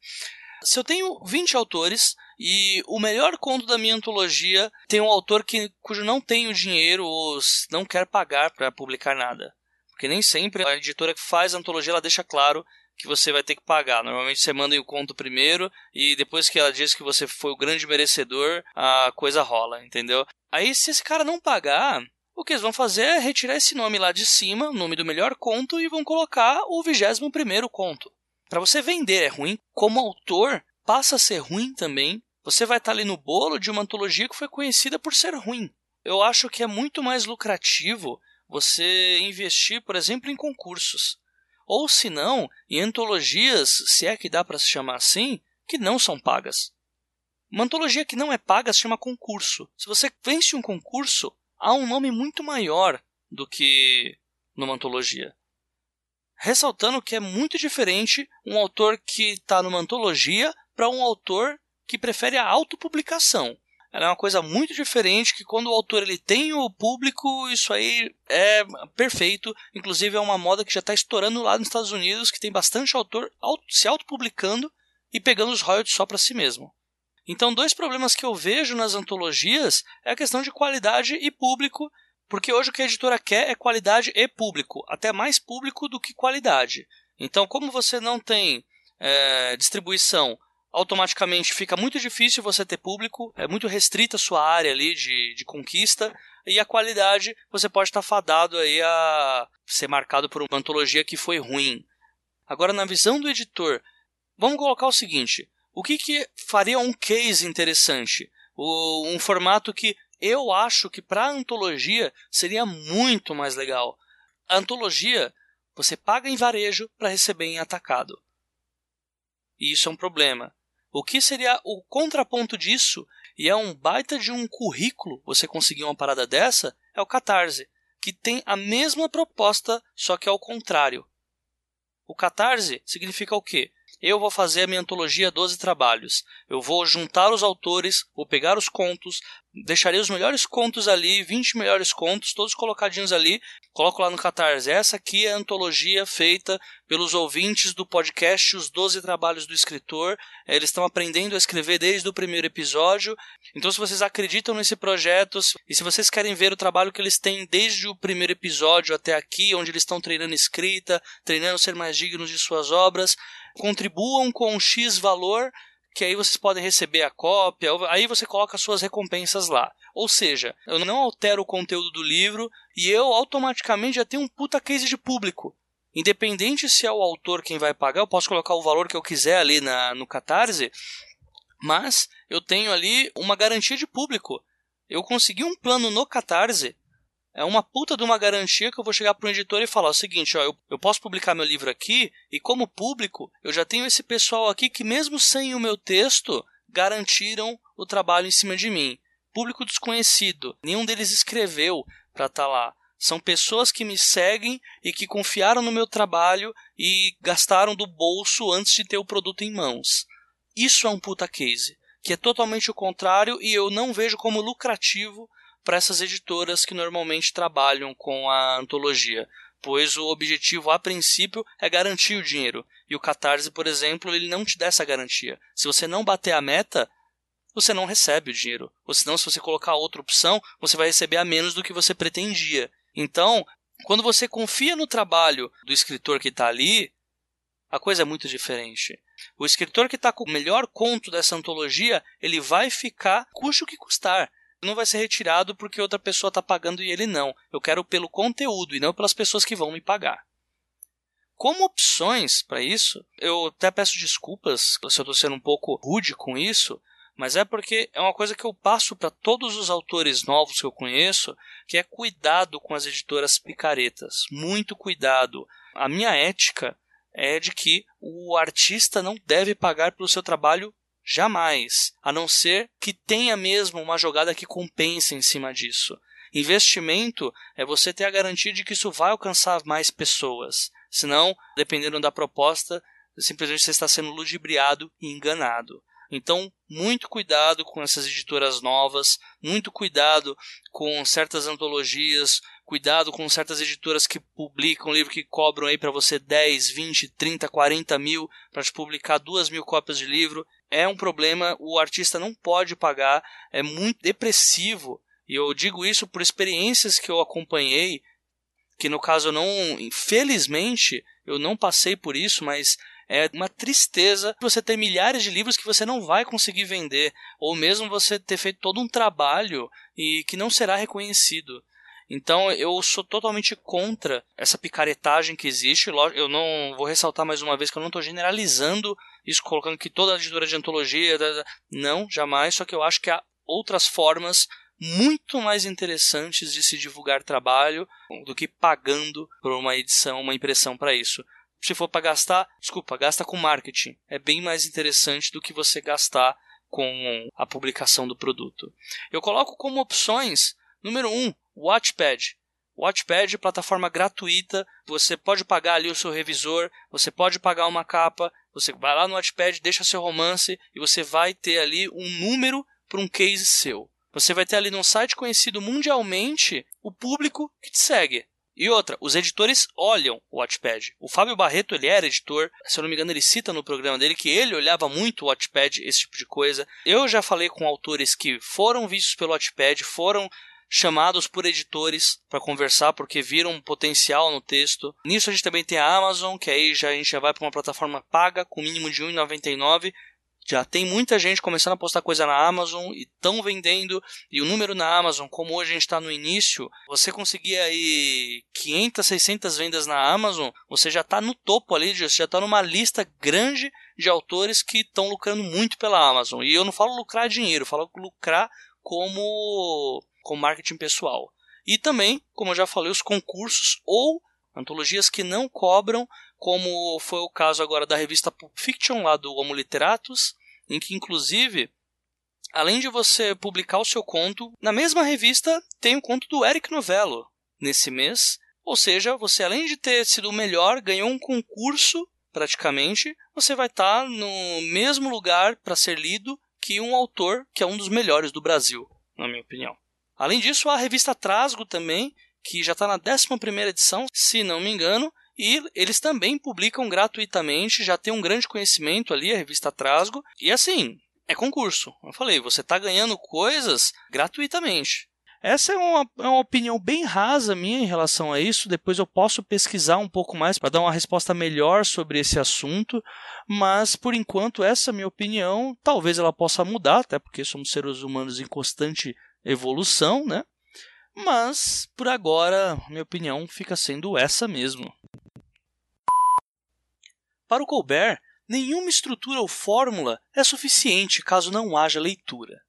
[SPEAKER 1] Se eu tenho 20 autores e o melhor conto da minha antologia tem um autor que, cujo não tem o dinheiro ou não quer pagar para publicar nada. Porque nem sempre a editora que faz a antologia ela deixa claro que você vai ter que pagar. Normalmente você manda o conto primeiro e depois que ela diz que você foi o grande merecedor, a coisa rola, entendeu? Aí se esse cara não pagar, o que eles vão fazer é retirar esse nome lá de cima, o nome do melhor conto, e vão colocar o 21 primeiro conto. Para você vender é ruim, como autor passa a ser ruim também. Você vai estar ali no bolo de uma antologia que foi conhecida por ser ruim. Eu acho que é muito mais lucrativo você investir, por exemplo, em concursos. Ou se não, em antologias, se é que dá para se chamar assim, que não são pagas. Uma antologia que não é paga se chama concurso. Se você vence um concurso, há um nome muito maior do que numa antologia ressaltando que é muito diferente um autor que está numa antologia para um autor que prefere a autopublicação. Ela é uma coisa muito diferente que quando o autor ele tem o público, isso aí é perfeito. Inclusive é uma moda que já está estourando lá nos Estados Unidos, que tem bastante autor se autopublicando e pegando os royalties só para si mesmo. Então, dois problemas que eu vejo nas antologias é a questão de qualidade e público porque hoje o que a editora quer é qualidade e público, até mais público do que qualidade. Então, como você não tem é, distribuição, automaticamente fica muito difícil você ter público, é muito restrita a sua área ali de, de conquista, e a qualidade você pode estar fadado aí a ser marcado por uma antologia que foi ruim. Agora, na visão do editor, vamos colocar o seguinte: o que, que faria um case interessante? O, um formato que eu acho que para antologia seria muito mais legal. A antologia você paga em varejo para receber em atacado. E isso é um problema. O que seria o contraponto disso, e é um baita de um currículo você conseguir uma parada dessa, é o Catarse, que tem a mesma proposta, só que ao contrário. O Catarse significa o quê? Eu vou fazer a minha antologia 12 trabalhos. Eu vou juntar os autores, vou pegar os contos, deixarei os melhores contos ali, 20 melhores contos, todos colocadinhos ali. Coloco lá no Catarse. Essa aqui é a antologia feita pelos ouvintes do podcast Os 12 Trabalhos do Escritor. Eles estão aprendendo a escrever desde o primeiro episódio. Então, se vocês acreditam nesse projeto e se vocês querem ver o trabalho que eles têm desde o primeiro episódio até aqui, onde eles estão treinando escrita, treinando ser mais dignos de suas obras, contribuam com X valor, que aí vocês podem receber a cópia, aí você coloca as suas recompensas lá. Ou seja, eu não altero o conteúdo do livro e eu automaticamente já tenho um puta case de público. Independente se é o autor quem vai pagar, eu posso colocar o valor que eu quiser ali na, no Catarse, mas eu tenho ali uma garantia de público. Eu consegui um plano no Catarse é uma puta de uma garantia que eu vou chegar para um editor e falar o seguinte, ó, eu, eu posso publicar meu livro aqui e como público eu já tenho esse pessoal aqui que mesmo sem o meu texto garantiram o trabalho em cima de mim. Público desconhecido, nenhum deles escreveu para estar tá lá. São pessoas que me seguem e que confiaram no meu trabalho e gastaram do bolso antes de ter o produto em mãos. Isso é um puta case, que é totalmente o contrário e eu não vejo como lucrativo para essas editoras que normalmente trabalham com a antologia, pois o objetivo a princípio é garantir o dinheiro. E o Catarse, por exemplo, ele não te dá essa garantia. Se você não bater a meta, você não recebe o dinheiro. Ou senão, se você colocar outra opção, você vai receber a menos do que você pretendia. Então, quando você confia no trabalho do escritor que está ali, a coisa é muito diferente. O escritor que está com o melhor conto dessa antologia, ele vai ficar custe o que custar não vai ser retirado porque outra pessoa está pagando e ele não. Eu quero pelo conteúdo e não pelas pessoas que vão me pagar. Como opções para isso, eu até peço desculpas se eu estou sendo um pouco rude com isso, mas é porque é uma coisa que eu passo para todos os autores novos que eu conheço, que é cuidado com as editoras picaretas. Muito cuidado. A minha ética é de que o artista não deve pagar pelo seu trabalho Jamais, a não ser que tenha mesmo uma jogada que compense em cima disso. Investimento é você ter a garantia de que isso vai alcançar mais pessoas. Senão, dependendo da proposta, simplesmente você está sendo ludibriado e enganado. Então, muito cuidado com essas editoras novas, muito cuidado com certas antologias, cuidado com certas editoras que publicam livro que cobram aí para você 10, 20, 30, 40 mil para te publicar duas mil cópias de livro. É um problema, o artista não pode pagar, é muito depressivo. E eu digo isso por experiências que eu acompanhei, que no caso eu não, infelizmente, eu não passei por isso, mas é uma tristeza você ter milhares de livros que você não vai conseguir vender, ou mesmo você ter feito todo um trabalho e que não será reconhecido. Então eu sou totalmente contra essa picaretagem que existe. Eu não vou ressaltar mais uma vez que eu não estou generalizando isso, colocando que toda editora de antologia. Não, jamais. Só que eu acho que há outras formas muito mais interessantes de se divulgar trabalho do que pagando por uma edição, uma impressão para isso se for para gastar, desculpa, gasta com marketing. É bem mais interessante do que você gastar com a publicação do produto. Eu coloco como opções, número 1, um, Watchpad. Watchpad, plataforma gratuita, você pode pagar ali o seu revisor, você pode pagar uma capa, você vai lá no Watchpad, deixa seu romance e você vai ter ali um número para um case seu. Você vai ter ali num site conhecido mundialmente o público que te segue. E outra, os editores olham o Watchpad. O Fábio Barreto, ele era editor, se eu não me engano, ele cita no programa dele que ele olhava muito o Watchpad, esse tipo de coisa. Eu já falei com autores que foram vistos pelo Watchpad, foram chamados por editores para conversar porque viram um potencial no texto. Nisso a gente também tem a Amazon, que aí já a gente já vai para uma plataforma paga com mínimo de 1,99 já tem muita gente começando a postar coisa na Amazon e estão vendendo. E o número na Amazon, como hoje a gente está no início, você conseguir aí 500, 600 vendas na Amazon, você já está no topo ali, você já está numa lista grande de autores que estão lucrando muito pela Amazon. E eu não falo lucrar dinheiro, eu falo lucrar como, como marketing pessoal. E também, como eu já falei, os concursos ou antologias que não cobram como foi o caso agora da revista Pulp Fiction, lá do Homo Literatus, em que, inclusive, além de você publicar o seu conto, na mesma revista tem o conto do Eric Novello nesse mês. Ou seja, você, além de ter sido o melhor, ganhou um concurso, praticamente, você vai estar no mesmo lugar para ser lido que um autor que é um dos melhores do Brasil, na minha opinião. Além disso, a revista Trasgo também, que já está na 11 edição, se não me engano, e eles também publicam gratuitamente, já tem um grande conhecimento ali, a revista Trasgo. E assim, é concurso. Eu falei, você está ganhando coisas gratuitamente. Essa é uma, é uma, opinião bem rasa minha em relação a isso. Depois eu posso pesquisar um pouco mais para dar uma resposta melhor sobre esse assunto. Mas por enquanto, essa é a minha opinião. Talvez ela possa mudar, até porque somos seres humanos em constante evolução, né? Mas por agora, minha opinião fica sendo essa mesmo. Para o Colbert, nenhuma estrutura ou fórmula é suficiente caso não haja leitura.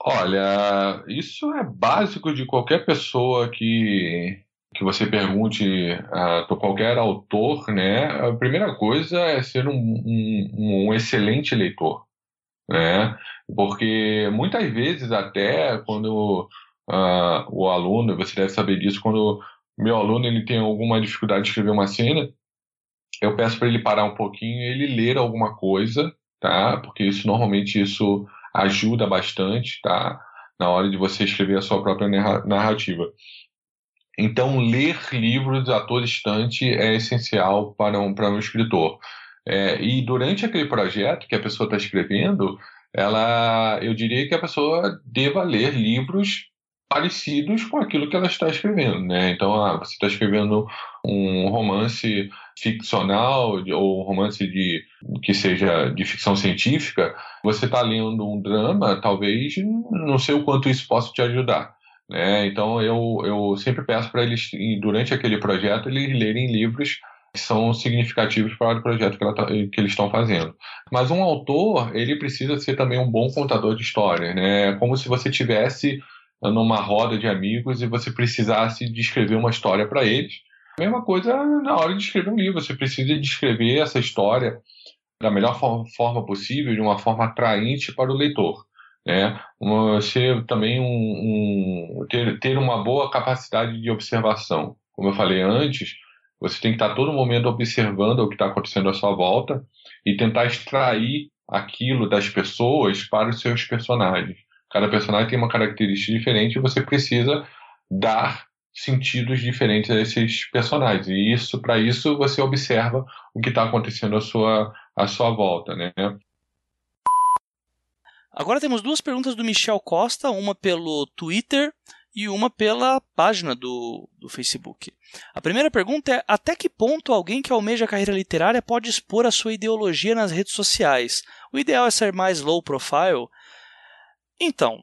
[SPEAKER 6] Olha, isso é básico de qualquer pessoa que, que você pergunte uh, para qualquer autor, né? A primeira coisa é ser um, um, um excelente leitor, né? Porque muitas vezes até quando uh, o aluno, você deve saber disso, quando meu aluno ele tem alguma dificuldade de escrever uma cena, eu peço para ele parar um pouquinho ele ler alguma coisa, tá? Porque isso normalmente isso ajuda bastante, tá? Na hora de você escrever a sua própria narrativa. Então, ler livros a todo instante é essencial para um, para um escritor. É, e durante aquele projeto que a pessoa está escrevendo, ela, eu diria que a pessoa deva ler livros parecidos com aquilo que ela está escrevendo, né? Então, ah, você está escrevendo um romance ficcional ou romance de que seja de ficção científica, você está lendo um drama, talvez não sei o quanto isso possa te ajudar. Né? Então, eu, eu sempre peço para eles, durante aquele projeto, eles lerem livros que são significativos para o projeto que, tá, que eles estão fazendo. Mas um autor, ele precisa ser também um bom contador de histórias, né? É como se você tivesse numa roda de amigos e você precisasse descrever uma história para eles. Mesma coisa na hora de escrever um livro, você precisa descrever essa história da melhor forma possível, de uma forma atraente para o leitor. Né? Você também um, um, ter, ter uma boa capacidade de observação. Como eu falei antes, você tem que estar todo momento observando o que está acontecendo à sua volta e tentar extrair aquilo das pessoas para os seus personagens. Cada personagem tem uma característica diferente e você precisa dar sentidos diferentes a esses personagens. E isso, para isso, você observa o que está acontecendo à sua, à sua volta, né?
[SPEAKER 1] Agora temos duas perguntas do Michel Costa, uma pelo Twitter e uma pela página do, do Facebook. A primeira pergunta é: até que ponto alguém que almeja a carreira literária pode expor a sua ideologia nas redes sociais? O ideal é ser mais low profile? Então,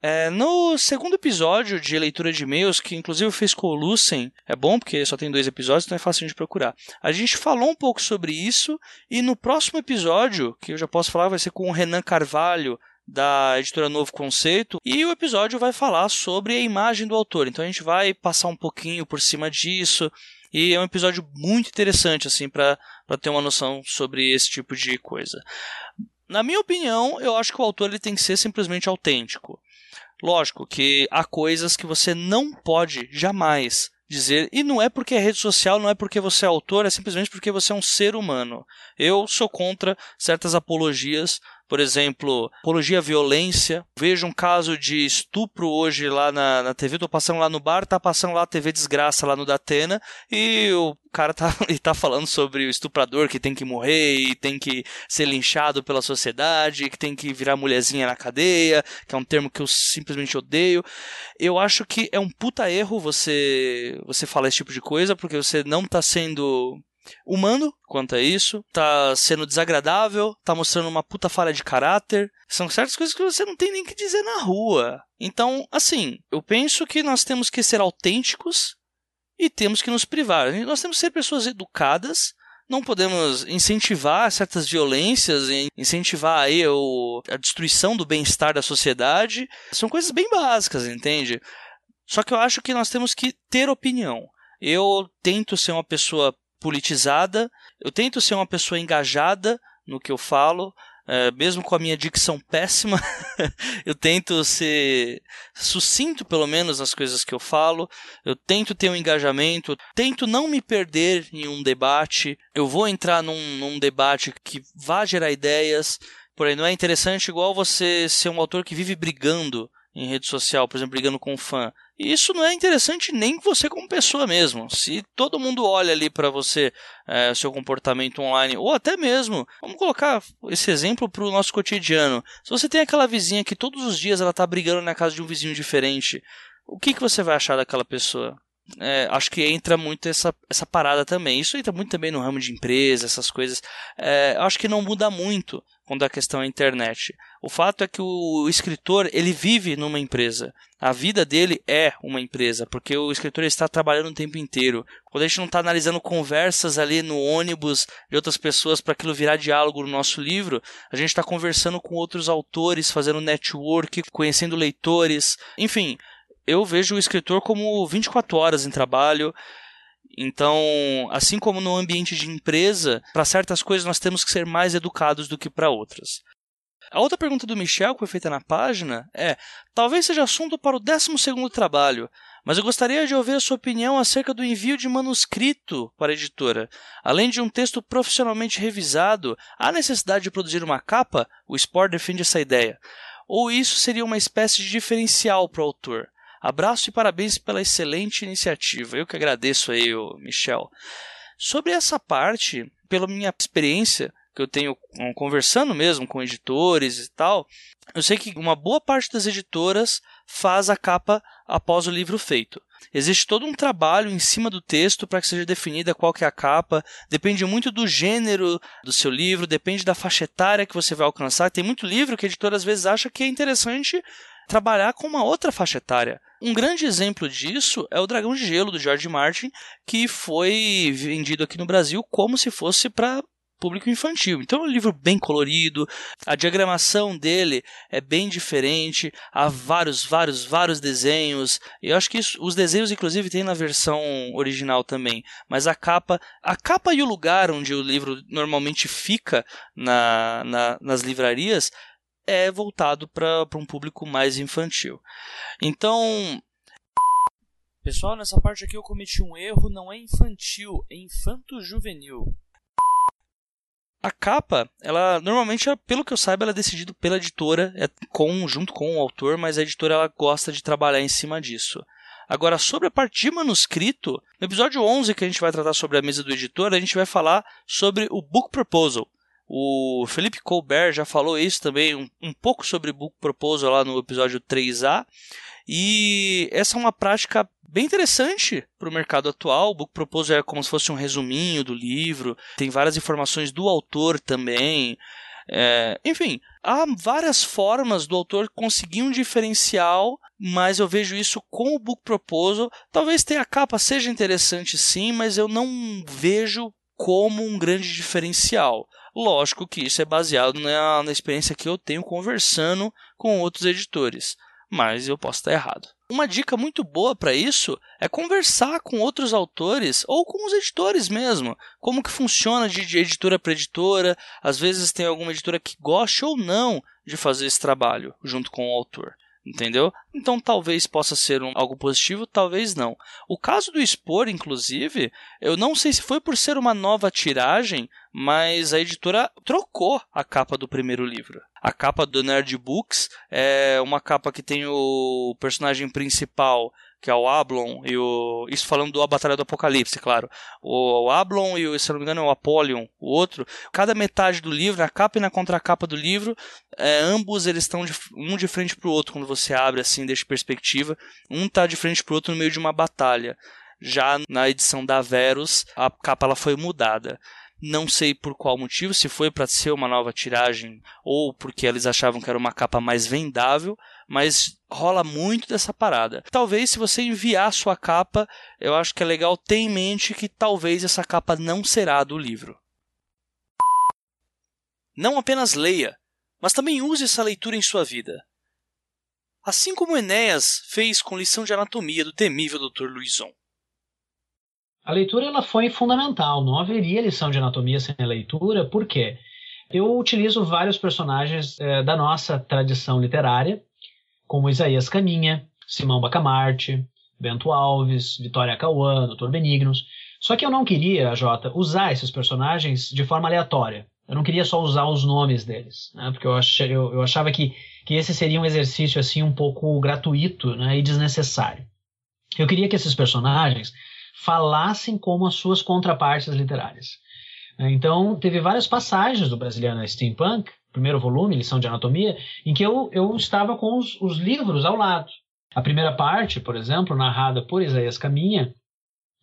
[SPEAKER 1] é, no segundo episódio de leitura de e-mails, que inclusive eu fiz com o Lucen, é bom porque só tem dois episódios, então é fácil de procurar. A gente falou um pouco sobre isso, e no próximo episódio, que eu já posso falar, vai ser com o Renan Carvalho, da editora Novo Conceito, e o episódio vai falar sobre a imagem do autor. Então a gente vai passar um pouquinho por cima disso, e é um episódio muito interessante assim para ter uma noção sobre esse tipo de coisa. Na minha opinião, eu acho que o autor ele tem que ser simplesmente autêntico. Lógico que há coisas que você não pode jamais dizer, e não é porque é rede social, não é porque você é autor, é simplesmente porque você é um ser humano. Eu sou contra certas apologias por exemplo, apologia à violência. Vejo um caso de estupro hoje lá na, na TV, tô passando lá no bar, tá passando lá a TV Desgraça lá no Datena, e o cara tá, e tá falando sobre o estuprador que tem que morrer e tem que ser linchado pela sociedade, que tem que virar mulherzinha na cadeia, que é um termo que eu simplesmente odeio. Eu acho que é um puta erro você você falar esse tipo de coisa, porque você não tá sendo humano quanto a isso, tá sendo desagradável, tá mostrando uma puta falha de caráter. São certas coisas que você não tem nem que dizer na rua. Então, assim, eu penso que nós temos que ser autênticos e temos que nos privar. Nós temos que ser pessoas educadas. Não podemos incentivar certas violências, incentivar aí o, a destruição do bem-estar da sociedade. São coisas bem básicas, entende? Só que eu acho que nós temos que ter opinião. Eu tento ser uma pessoa politizada. Eu tento ser uma pessoa engajada no que eu falo, é, mesmo com a minha dicção péssima, eu tento ser sucinto, pelo menos, nas coisas que eu falo. Eu tento ter um engajamento, tento não me perder em um debate. Eu vou entrar num, num debate que vá gerar ideias. Porém, não é interessante igual você ser um autor que vive brigando em rede social, por exemplo, brigando com um fã. E isso não é interessante nem você como pessoa mesmo. Se todo mundo olha ali para você, é, seu comportamento online, ou até mesmo, vamos colocar esse exemplo para o nosso cotidiano. Se você tem aquela vizinha que todos os dias ela está brigando na casa de um vizinho diferente, o que, que você vai achar daquela pessoa? É, acho que entra muito essa, essa parada também. Isso entra muito também no ramo de empresa, essas coisas. É, acho que não muda muito quando a questão é a internet. O fato é que o escritor ele vive numa empresa. A vida dele é uma empresa, porque o escritor está trabalhando o tempo inteiro. Quando a gente não está analisando conversas ali no ônibus de outras pessoas para aquilo virar diálogo no nosso livro, a gente está conversando com outros autores, fazendo network, conhecendo leitores, enfim eu vejo o escritor como 24 horas em trabalho. Então, assim como no ambiente de empresa, para certas coisas nós temos que ser mais educados do que para outras. A outra pergunta do Michel, que foi feita na página, é: talvez seja assunto para o 12 trabalho, mas eu gostaria de ouvir a sua opinião acerca do envio de manuscrito para a editora. Além de um texto profissionalmente revisado, há necessidade de produzir uma capa? O Sport defende essa ideia. Ou isso seria uma espécie de diferencial para o autor? Abraço e parabéns pela excelente iniciativa. Eu que agradeço aí, Michel. Sobre essa parte, pela minha experiência que eu tenho conversando mesmo com editores e tal, eu sei que uma boa parte das editoras faz a capa após o livro feito. Existe todo um trabalho em cima do texto para que seja definida qual que é a capa. Depende muito do gênero do seu livro, depende da faixa etária que você vai alcançar. Tem muito livro que a editora às vezes acha que é interessante trabalhar com uma outra faixa etária. Um grande exemplo disso é o Dragão de Gelo do George Martin, que foi vendido aqui no Brasil como se fosse para público infantil. Então é um livro bem colorido, a diagramação dele é bem diferente, há vários, vários, vários desenhos. Eu acho que isso, os desenhos inclusive tem na versão original também, mas a capa, a capa e o lugar onde o livro normalmente fica na, na nas livrarias é voltado para um público mais infantil. Então, pessoal, nessa parte aqui eu cometi um erro, não é infantil, é infanto-juvenil. A capa, ela normalmente, pelo que eu saiba, ela é decidida pela editora, é com, junto com o autor, mas a editora ela gosta de trabalhar em cima disso. Agora, sobre a parte de manuscrito, no episódio 11 que a gente vai tratar sobre a mesa do editor, a gente vai falar sobre o Book Proposal. O Felipe Colbert já falou isso também, um, um pouco sobre Book Proposal lá no episódio 3A. E essa é uma prática bem interessante para o mercado atual. O Book Proposal é como se fosse um resuminho do livro, tem várias informações do autor também. É, enfim, há várias formas do autor conseguir um diferencial, mas eu vejo isso com o Book Proposal. Talvez ter a capa seja interessante sim, mas eu não vejo como um grande diferencial. Lógico que isso é baseado na, na experiência que eu tenho conversando com outros editores, mas eu posso estar errado. Uma dica muito boa para isso é conversar com outros autores ou com os editores mesmo. Como que funciona de, editora para editora? Às vezes tem alguma editora que goste ou não de fazer esse trabalho junto com o autor entendeu? Então talvez possa ser um, algo positivo, talvez não. O caso do Expor, inclusive, eu não sei se foi por ser uma nova tiragem, mas a editora trocou a capa do primeiro livro. A capa do Nerd Books é uma capa que tem o personagem principal que é o Ablon e o. Isso falando da Batalha do Apocalipse, claro. O, Ablon e, o, se não me engano, é o Apollyon, o outro. Cada metade do livro, na capa e na contracapa do livro, é, ambos eles estão de, um de frente para o outro quando você abre assim, deixa perspectiva. Um está de frente para o outro no meio de uma batalha. Já na edição da Verus, a capa ela foi mudada. Não sei por qual motivo, se foi para ser uma nova tiragem ou porque eles achavam que era uma capa mais vendável, mas rola muito dessa parada. Talvez se você enviar sua capa, eu acho que é legal ter em mente que talvez essa capa não será do livro. Não apenas leia, mas também use essa leitura em sua vida. Assim como Enéas fez com lição de anatomia do temível Dr. Luizon.
[SPEAKER 7] A leitura ela foi fundamental, não haveria lição de anatomia sem a leitura, por quê? Eu utilizo vários personagens é, da nossa tradição literária, como Isaías Caminha, Simão Bacamarte, Bento Alves, Vitória Cauã, Dr. Benignos. Só que eu não queria, Jota, usar esses personagens de forma aleatória. Eu não queria só usar os nomes deles, né? porque eu, achei, eu, eu achava que, que esse seria um exercício assim um pouco gratuito né? e desnecessário. Eu queria que esses personagens falassem como as suas contrapartes literárias. Então, teve várias passagens do Brasiliano Steampunk primeiro volume, Lição de Anatomia, em que eu, eu estava com os, os livros ao lado. A primeira parte, por exemplo, narrada por Isaías Caminha,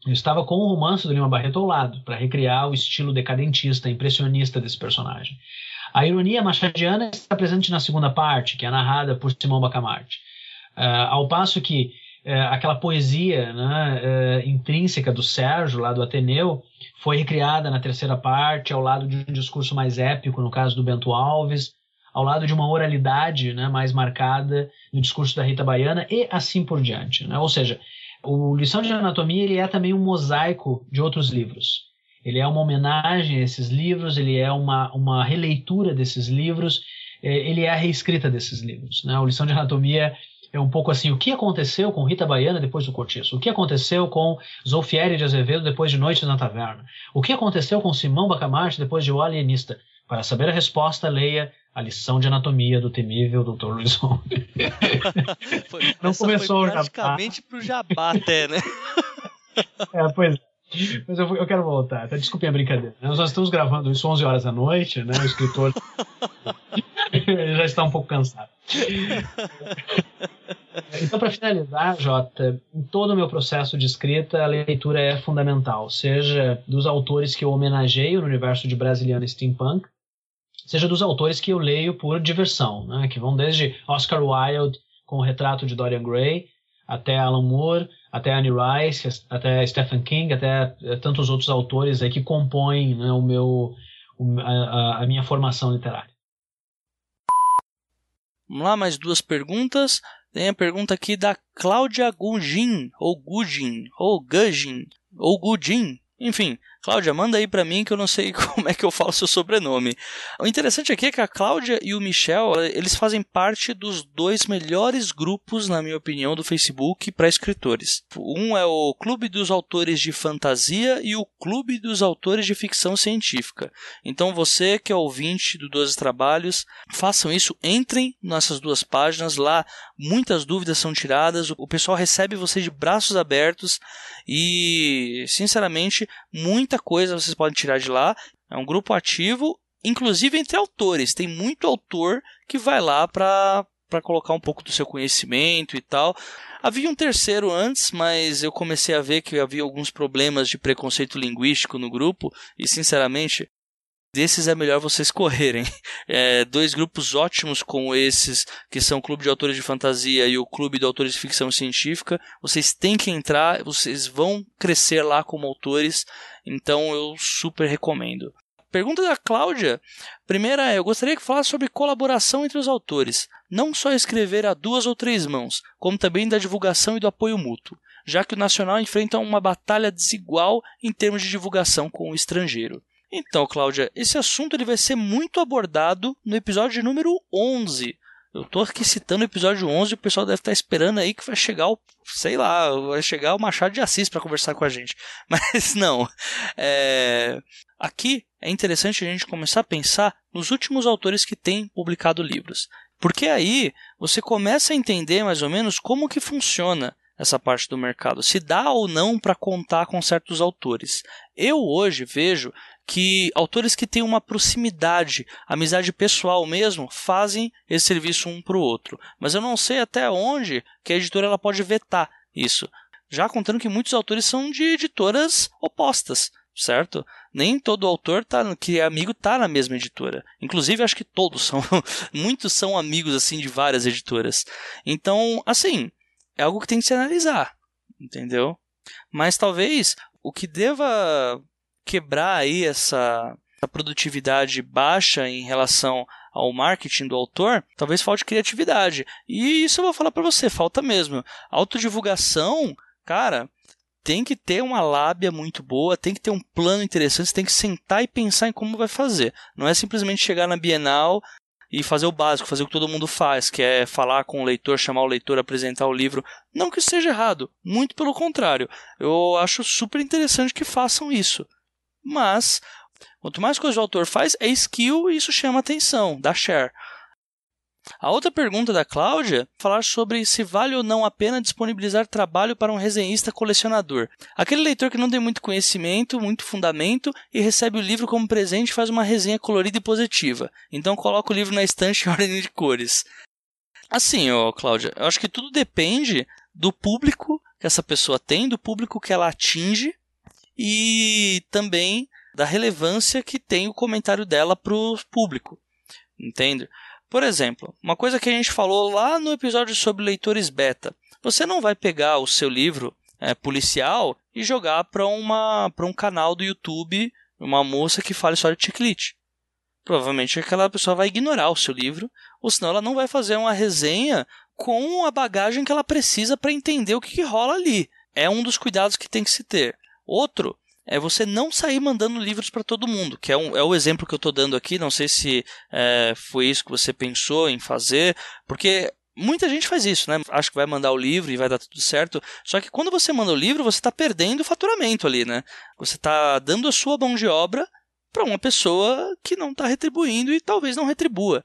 [SPEAKER 7] eu estava com o romance do Lima Barreto ao lado, para recriar o estilo decadentista, impressionista desse personagem. A ironia machadiana está presente na segunda parte, que é narrada por Simão Bacamarte. Uh, ao passo que uh, aquela poesia né, uh, intrínseca do Sérgio, lá do Ateneu, foi recriada na terceira parte, ao lado de um discurso mais épico, no caso do Bento Alves, ao lado de uma oralidade né, mais marcada no discurso da Rita Baiana e assim por diante. Né? Ou seja, o Lição de Anatomia ele é também um mosaico de outros livros. Ele é uma homenagem a esses livros, ele é uma, uma releitura desses livros, é, ele é a reescrita desses livros. Né? O Lição de Anatomia é um pouco assim, o que aconteceu com Rita Baiana depois do Cortiço? O que aconteceu com Zolfieri de Azevedo depois de Noites na Taverna? O que aconteceu com Simão Bacamarte depois de O Alienista? Para saber a resposta, leia a lição de anatomia do temível Dr. Luizon.
[SPEAKER 1] Não começou foi praticamente para o jabá até, né?
[SPEAKER 7] é, pois mas eu, eu quero voltar, tá? desculpem a brincadeira. Nós estamos gravando isso 11 horas da noite, né? O escritor já está um pouco cansado. Então, para finalizar, Jota, em todo o meu processo de escrita, a leitura é fundamental, seja dos autores que eu homenageio no universo de Brasiliano Steampunk, seja dos autores que eu leio por diversão, né? que vão desde Oscar Wilde com o retrato de Dorian Gray, até Alan Moore, até Annie Rice, até Stephen King, até tantos outros autores aí que compõem né, o meu, a, a minha formação literária.
[SPEAKER 1] Vamos lá, mais duas perguntas. Tem a pergunta aqui da Cláudia Gugin, ou Gugin, ou Gugin, ou Gudin. Enfim, Cláudia, manda aí para mim que eu não sei como é que eu falo seu sobrenome. O interessante aqui é que a Cláudia e o Michel, eles fazem parte dos dois melhores grupos, na minha opinião, do Facebook para escritores. Um é o Clube dos Autores de Fantasia e o Clube dos Autores de Ficção Científica. Então você que é ouvinte do 12 Trabalhos, façam isso, entrem nessas duas páginas, lá muitas dúvidas são tiradas, o pessoal recebe você de braços abertos e, sinceramente, muita coisa vocês podem tirar de lá. É um grupo ativo, inclusive entre autores. Tem muito autor que vai lá para para colocar um pouco do seu conhecimento e tal. Havia um terceiro antes, mas eu comecei a ver que havia alguns problemas de preconceito linguístico no grupo e, sinceramente, desses é melhor vocês correrem. É, dois grupos ótimos como esses, que são o Clube de Autores de Fantasia e o Clube de Autores de Ficção Científica, vocês têm que entrar, vocês vão crescer lá como autores, então eu super recomendo. Pergunta da Cláudia. Primeira é: eu gostaria que falasse sobre colaboração entre os autores. Não só escrever a duas ou três mãos, como também da divulgação e do apoio mútuo, já que o nacional enfrenta uma batalha desigual em termos de divulgação com o estrangeiro. Então, Cláudia, esse assunto ele vai ser muito abordado no episódio número 11. Eu tô aqui citando o episódio 11 e o pessoal deve estar esperando aí que vai chegar o, sei lá, vai chegar o Machado de Assis para conversar com a gente. Mas não. É... Aqui é interessante a gente começar a pensar nos últimos autores que têm publicado livros. Porque aí você começa a entender mais ou menos como que funciona essa parte do mercado, se dá ou não para contar com certos autores. Eu hoje vejo que autores que têm uma proximidade, amizade pessoal mesmo, fazem esse serviço um para o outro. Mas eu não sei até onde que a editora ela pode vetar isso. Já contando que muitos autores são de editoras opostas, certo? Nem todo autor tá, que é amigo tá na mesma editora. Inclusive, acho que todos são. muitos são amigos assim de várias editoras. Então, assim, é algo que tem que se analisar, entendeu? Mas talvez o que deva quebrar aí essa, essa produtividade baixa em relação ao marketing do autor, talvez falte criatividade. E isso eu vou falar para você, falta mesmo. Autodivulgação, cara, tem que ter uma lábia muito boa, tem que ter um plano interessante, você tem que sentar e pensar em como vai fazer. Não é simplesmente chegar na Bienal e fazer o básico, fazer o que todo mundo faz, que é falar com o leitor, chamar o leitor, apresentar o livro. Não que isso seja errado, muito pelo contrário. Eu acho super interessante que façam isso. Mas, quanto mais coisa o autor faz, é skill e isso chama atenção, dá share. A outra pergunta da Cláudia falar sobre se vale ou não a pena disponibilizar trabalho para um resenhista colecionador. Aquele leitor que não tem muito conhecimento, muito fundamento e recebe o livro como presente e faz uma resenha colorida e positiva. Então coloca o livro na estante em ordem de cores. Assim, ó, Cláudia, eu acho que tudo depende do público que essa pessoa tem, do público que ela atinge e também da relevância que tem o comentário dela para o público. Entende? Por exemplo, uma coisa que a gente falou lá no episódio sobre leitores beta. Você não vai pegar o seu livro é, policial e jogar para um canal do YouTube, uma moça que fale só de chiclete. Provavelmente aquela pessoa vai ignorar o seu livro, ou senão ela não vai fazer uma resenha com a bagagem que ela precisa para entender o que, que rola ali. É um dos cuidados que tem que se ter. Outro é você não sair mandando livros para todo mundo, que é, um, é o exemplo que eu estou dando aqui. Não sei se é, foi isso que você pensou em fazer, porque muita gente faz isso, né? Acha que vai mandar o livro e vai dar tudo certo. Só que quando você manda o livro, você está perdendo o faturamento ali, né? Você está dando a sua mão de obra para uma pessoa que não está retribuindo e talvez não retribua.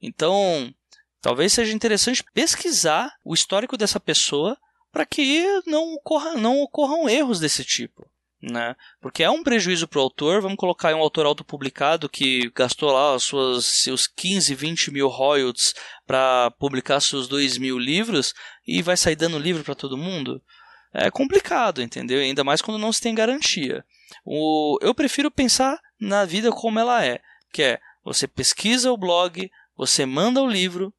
[SPEAKER 1] Então, talvez seja interessante pesquisar o histórico dessa pessoa para que não, ocorra, não ocorram erros desse tipo né? Porque é um prejuízo para o autor. Vamos colocar um autor autopublicado que gastou lá suas, seus 15, 20 mil royalties para publicar seus 2 mil livros e vai sair dando livro para todo mundo. É complicado, entendeu? Ainda mais quando não se tem garantia. O, eu prefiro pensar na vida como ela é, que é você pesquisa o blog, você manda o livro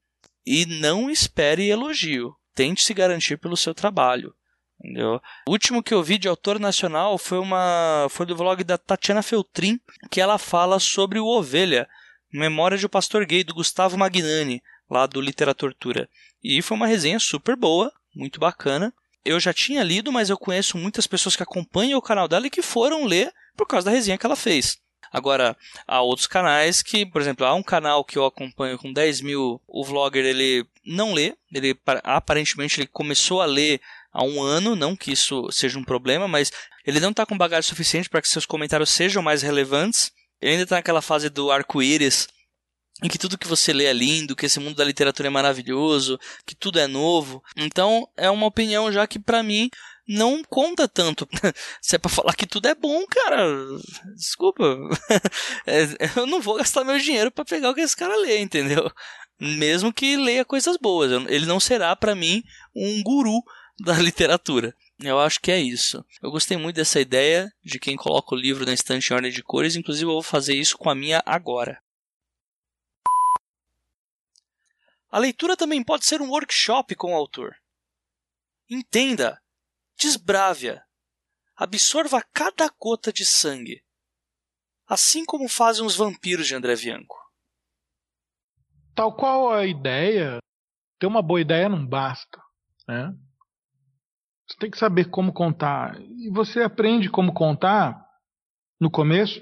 [SPEAKER 1] e não espere elogio. Tente se garantir pelo seu trabalho. Entendeu? O último que eu vi de autor nacional foi uma foi do vlog da Tatiana Feltrin, que ela fala sobre o Ovelha, Memória de um Pastor Gay, do Gustavo Magnani, lá do Literatura. E foi uma resenha super boa, muito bacana. eu já tinha lido, mas eu conheço muitas pessoas que acompanham o canal dela e que foram ler por causa da resenha que ela fez. Agora, há outros canais que, por exemplo, há um canal que eu acompanho com 10 mil, o vlogger ele não lê, ele aparentemente ele começou a ler há um ano, não que isso seja um problema, mas ele não está com bagagem suficiente para que seus comentários sejam mais relevantes. Ele ainda está naquela fase do arco-íris, em que tudo que você lê é lindo, que esse mundo da literatura é maravilhoso, que tudo é novo. Então, é uma opinião já que para mim não conta tanto. Se é pra falar que tudo é bom, cara, desculpa. É, eu não vou gastar meu dinheiro para pegar o que esse cara lê, entendeu? Mesmo que leia coisas boas. Ele não será para mim um guru da literatura. Eu acho que é isso. Eu gostei muito dessa ideia de quem coloca o livro na estante em ordem de cores, inclusive eu vou fazer isso com a minha agora. A leitura também pode ser um workshop com o autor. Entenda, desbrave-a, absorva cada gota de sangue, assim como fazem os vampiros de André Bianco.
[SPEAKER 8] Tal qual a ideia, ter uma boa ideia não basta, né? Você tem que saber como contar. E você aprende como contar no começo,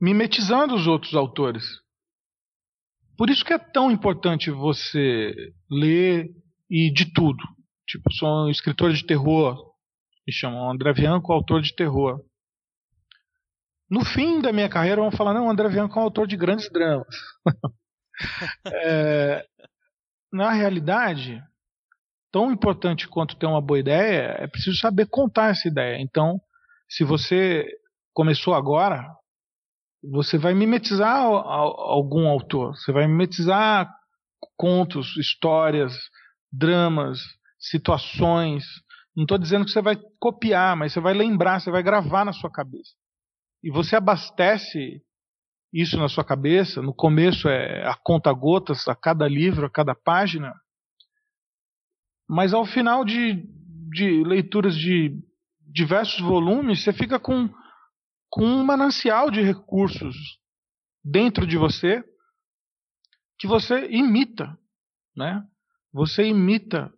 [SPEAKER 8] mimetizando os outros autores. Por isso que é tão importante você ler e de tudo. Tipo, sou um escritor de terror, me chamam André Bianco, autor de terror. No fim da minha carreira, vão falar: não, André Bianco é um autor de grandes dramas. é, na realidade, tão importante quanto ter uma boa ideia, é preciso saber contar essa ideia. Então, se você começou agora, você vai mimetizar algum autor, você vai mimetizar contos, histórias, dramas, situações. Não estou dizendo que você vai copiar, mas você vai lembrar, você vai gravar na sua cabeça. E você abastece isso na sua cabeça. No começo é a conta gotas, a cada livro, a cada página. Mas ao final de, de leituras de diversos volumes, você fica com, com um manancial de recursos dentro de você que você imita, né? Você imita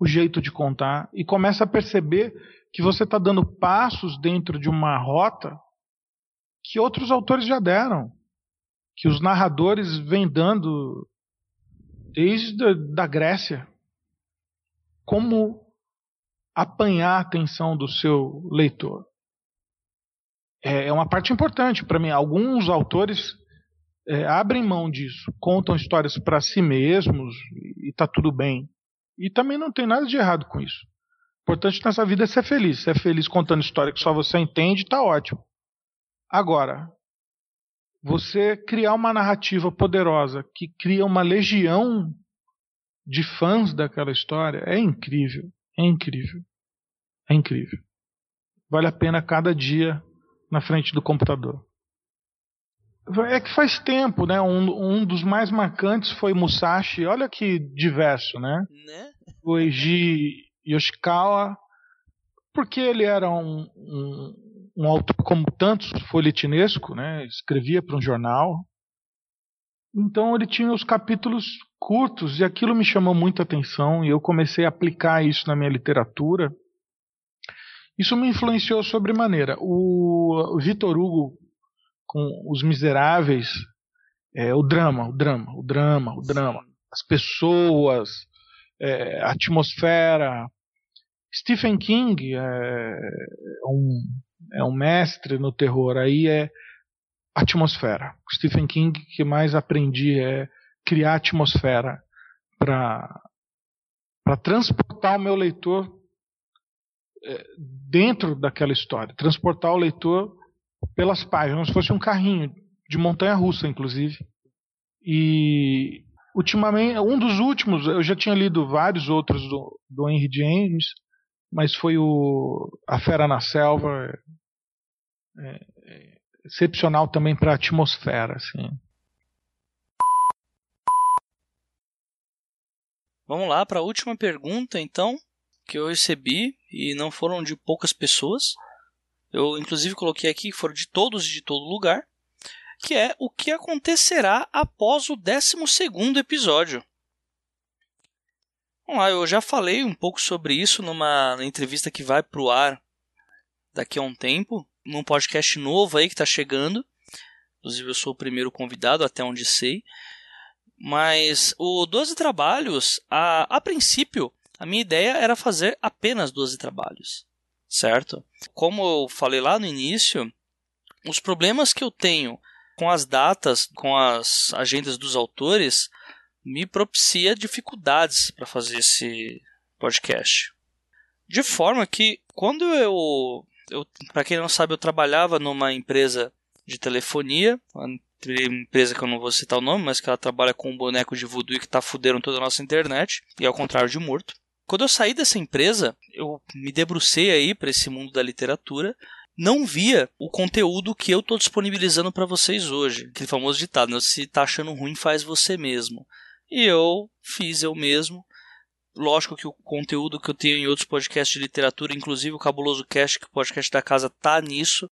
[SPEAKER 8] o jeito de contar e começa a perceber que você está dando passos dentro de uma rota que outros autores já deram, que os narradores vêm dando desde da Grécia como apanhar a atenção do seu leitor. É, é uma parte importante para mim. Alguns autores é, abrem mão disso, contam histórias para si mesmos e está tudo bem. E também não tem nada de errado com isso. O importante nessa vida é ser feliz. Ser feliz contando história que só você entende, está ótimo. Agora, você criar uma narrativa poderosa que cria uma legião de fãs daquela história é incrível. É incrível. É incrível. Vale a pena cada dia na frente do computador. É que faz tempo, né? Um, um dos mais marcantes foi Musashi. Olha que diverso, né? né? O Eiji Yoshikawa, porque ele era um, um, um autor como tantos folhetinesco, né? Escrevia para um jornal. Então ele tinha os capítulos curtos e aquilo me chamou muita atenção e eu comecei a aplicar isso na minha literatura. Isso me influenciou sobremaneira. O, o Vitor Hugo com Os Miseráveis, é, o drama, o drama, o drama, o drama, as pessoas, é, a atmosfera. Stephen King é, é um, é um mestre no terror. Aí é atmosfera. Stephen King que mais aprendi é criar atmosfera para transportar o meu leitor é, dentro daquela história, transportar o leitor pelas páginas, como se fosse um carrinho de montanha russa, inclusive. E ultimamente, um dos últimos, eu já tinha lido vários outros do, do Henry James, mas foi o A Fera na Selva, é, é excepcional também para a atmosfera, assim.
[SPEAKER 1] Vamos lá para a última pergunta, então, que eu recebi e não foram de poucas pessoas. Eu inclusive coloquei aqui que foram de todos e de todo lugar, que é o que acontecerá após o 12 episódio. Vamos lá, eu já falei um pouco sobre isso numa entrevista que vai pro ar daqui a um tempo, num podcast novo aí que está chegando. Inclusive eu sou o primeiro convidado, até onde sei. Mas o 12 trabalhos, a, a princípio, a minha ideia era fazer apenas 12 trabalhos, certo? Como eu falei lá no início, os problemas que eu tenho com as datas, com as agendas dos autores, me propicia dificuldades para fazer esse podcast. De forma que, quando eu, eu para quem não sabe, eu trabalhava numa empresa de telefonia, uma empresa que eu não vou citar o nome, mas que ela trabalha com um boneco de voodoo que está fudendo toda a nossa internet, e ao contrário de morto. Quando eu saí dessa empresa, eu me debrucei aí para esse mundo da literatura não via o conteúdo que eu estou disponibilizando para vocês hoje. Aquele famoso ditado, né? se tá achando ruim, faz você mesmo. E eu fiz eu mesmo. Lógico que o conteúdo que eu tenho em outros podcasts de literatura, inclusive o Cabuloso Cast, que o podcast da casa tá nisso.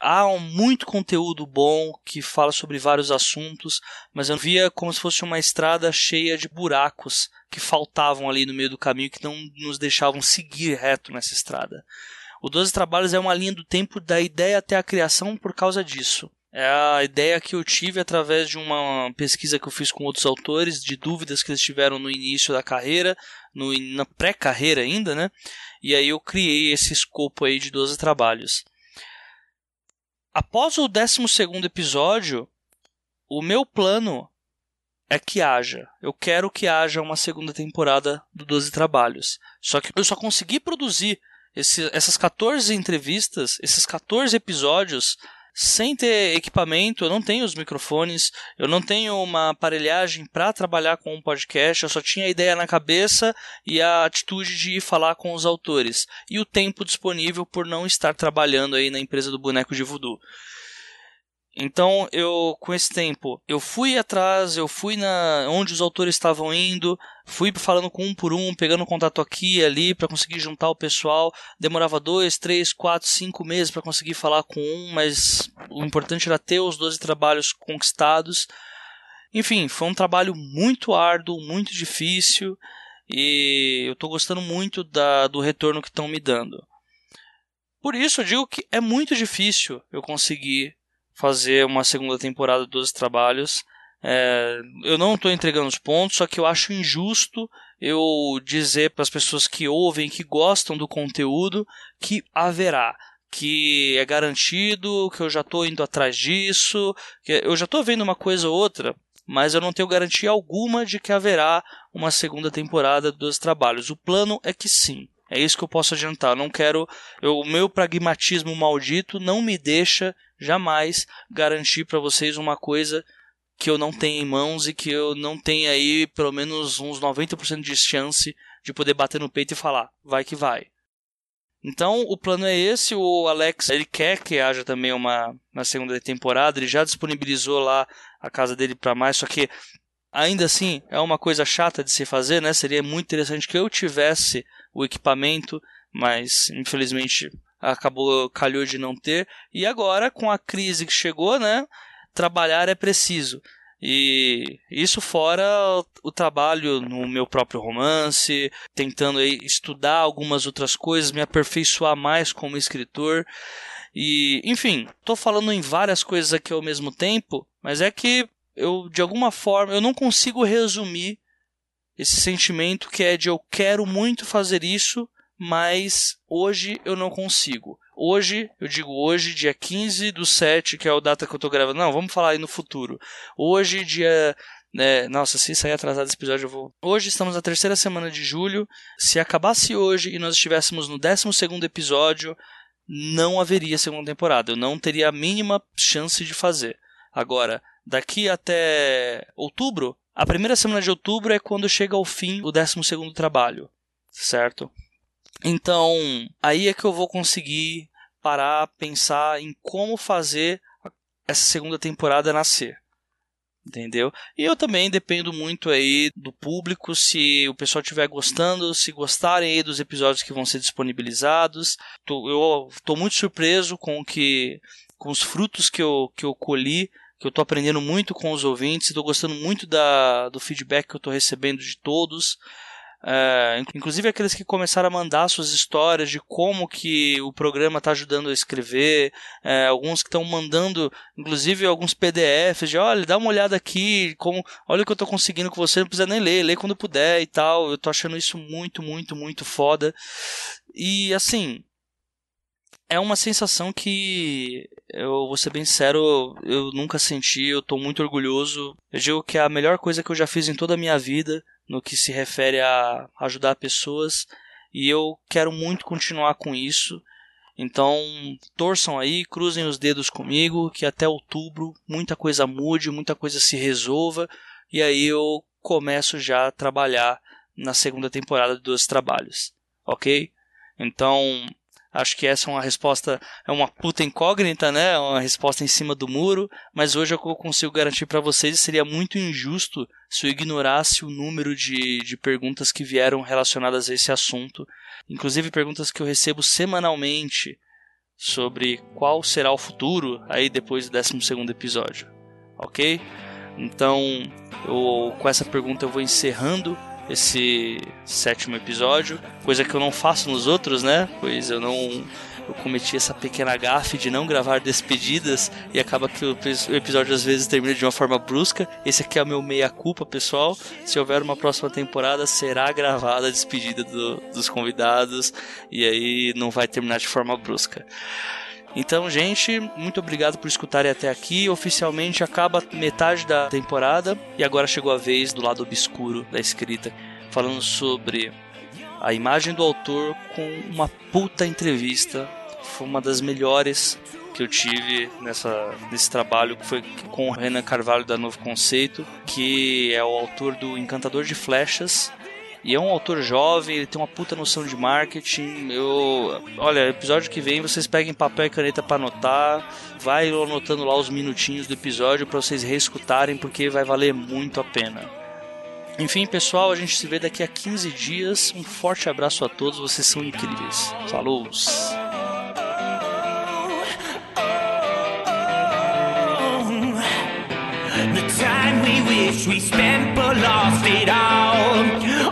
[SPEAKER 1] Há um, muito conteúdo bom que fala sobre vários assuntos, mas eu via como se fosse uma estrada cheia de buracos que faltavam ali no meio do caminho que não nos deixavam seguir reto nessa estrada. O 12 Trabalhos é uma linha do tempo da ideia até a criação por causa disso. É a ideia que eu tive através de uma pesquisa que eu fiz com outros autores, de dúvidas que eles tiveram no início da carreira, no, na pré-carreira ainda, né? E aí eu criei esse escopo aí de 12 trabalhos. Após o 12 episódio, o meu plano é que haja. Eu quero que haja uma segunda temporada do 12 Trabalhos. Só que eu só consegui produzir esse, essas 14 entrevistas, esses 14 episódios, sem ter equipamento, eu não tenho os microfones, eu não tenho uma aparelhagem para trabalhar com um podcast, eu só tinha a ideia na cabeça e a atitude de ir falar com os autores e o tempo disponível por não estar trabalhando aí na empresa do boneco de voodoo. Então, eu com esse tempo, eu fui atrás, eu fui na onde os autores estavam indo, fui falando com um por um, pegando contato aqui e ali para conseguir juntar o pessoal. Demorava dois, três, quatro, cinco meses para conseguir falar com um, mas o importante era ter os 12 trabalhos conquistados. Enfim, foi um trabalho muito árduo, muito difícil e eu estou gostando muito da, do retorno que estão me dando. Por isso eu digo que é muito difícil eu conseguir fazer uma segunda temporada dos trabalhos. É, eu não estou entregando os pontos, só que eu acho injusto eu dizer para as pessoas que ouvem, que gostam do conteúdo, que haverá, que é garantido, que eu já estou indo atrás disso, que eu já estou vendo uma coisa ou outra, mas eu não tenho garantia alguma de que haverá uma segunda temporada dos trabalhos. O plano é que sim. É isso que eu posso adiantar. Eu não quero. Eu, o meu pragmatismo maldito não me deixa jamais garantir para vocês uma coisa que eu não tenho em mãos e que eu não tenho aí pelo menos uns 90% de chance de poder bater no peito e falar, vai que vai. Então o plano é esse, o Alex ele quer que haja também uma, uma segunda temporada, ele já disponibilizou lá a casa dele para mais, só que ainda assim é uma coisa chata de se fazer, né? Seria muito interessante que eu tivesse o equipamento, mas infelizmente acabou calhou de não ter. E agora com a crise que chegou, né, trabalhar é preciso. E isso fora o trabalho no meu próprio romance, tentando estudar algumas outras coisas, me aperfeiçoar mais como escritor. E, enfim, estou falando em várias coisas aqui ao mesmo tempo, mas é que eu de alguma forma eu não consigo resumir esse sentimento que é de eu quero muito fazer isso, mas hoje eu não consigo. Hoje, eu digo hoje, dia 15 do 7, que é a data que eu tô gravando. Não, vamos falar aí no futuro. Hoje, dia. né nossa, se sair atrasado esse episódio, eu vou. Hoje estamos na terceira semana de julho. Se acabasse hoje e nós estivéssemos no 12 episódio, não haveria segunda temporada. Eu não teria a mínima chance de fazer. Agora, daqui até outubro, a primeira semana de outubro é quando chega ao fim o 12 trabalho, certo? Então, aí é que eu vou conseguir parar, pensar em como fazer essa segunda temporada nascer. Entendeu? E eu também dependo muito aí do público, se o pessoal estiver gostando, se gostarem aí dos episódios que vão ser disponibilizados. Eu estou muito surpreso com que com os frutos que eu, que eu colhi que eu estou aprendendo muito com os ouvintes, estou gostando muito da, do feedback que eu estou recebendo de todos. É, inclusive aqueles que começaram a mandar suas histórias de como que o programa está ajudando a escrever, é, alguns que estão mandando, inclusive alguns PDFs de, olha, dá uma olhada aqui, como, olha o que eu estou conseguindo com você, não precisa nem ler, lê quando puder e tal. Eu estou achando isso muito, muito, muito foda. E assim, é uma sensação que eu vou ser bem sincero, eu nunca senti, eu estou muito orgulhoso. Eu digo que é a melhor coisa que eu já fiz em toda a minha vida no que se refere a ajudar pessoas e eu quero muito continuar com isso. Então, torçam aí, cruzem os dedos comigo, que até outubro muita coisa mude, muita coisa se resolva, e aí eu começo já a trabalhar na segunda temporada de Dois Trabalhos, ok? Então, Acho que essa é uma resposta, é uma puta incógnita, né? É uma resposta em cima do muro, mas hoje eu consigo garantir para vocês seria muito injusto se eu ignorasse o número de, de perguntas que vieram relacionadas a esse assunto, inclusive perguntas que eu recebo semanalmente sobre qual será o futuro aí depois do 12 episódio, ok? Então, eu, com essa pergunta eu vou encerrando esse sétimo episódio, coisa que eu não faço nos outros, né? Pois eu não eu cometi essa pequena gafe de não gravar despedidas e acaba que o episódio às vezes termina de uma forma brusca. Esse aqui é o meu meia-culpa, pessoal. Se houver uma próxima temporada, será gravada a despedida do, dos convidados e aí não vai terminar de forma brusca. Então, gente, muito obrigado por escutarem até aqui. Oficialmente acaba metade da temporada e agora chegou a vez do lado obscuro da escrita, falando sobre a imagem do autor com uma puta entrevista. Foi uma das melhores que eu tive nessa, nesse trabalho, que foi com o Renan Carvalho da Novo Conceito, que é o autor do Encantador de Flechas, e é um autor jovem, ele tem uma puta noção de marketing. Eu, olha, episódio que vem vocês peguem papel e caneta para anotar, vai anotando lá os minutinhos do episódio para vocês reescutarem porque vai valer muito a pena. Enfim, pessoal, a gente se vê daqui a 15 dias. Um forte abraço a todos, vocês são incríveis. Falou! We spent but lost it all.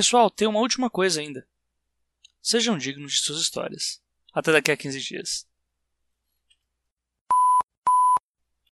[SPEAKER 1] Pessoal, tem uma última coisa ainda. Sejam dignos de suas histórias. Até daqui a 15 dias.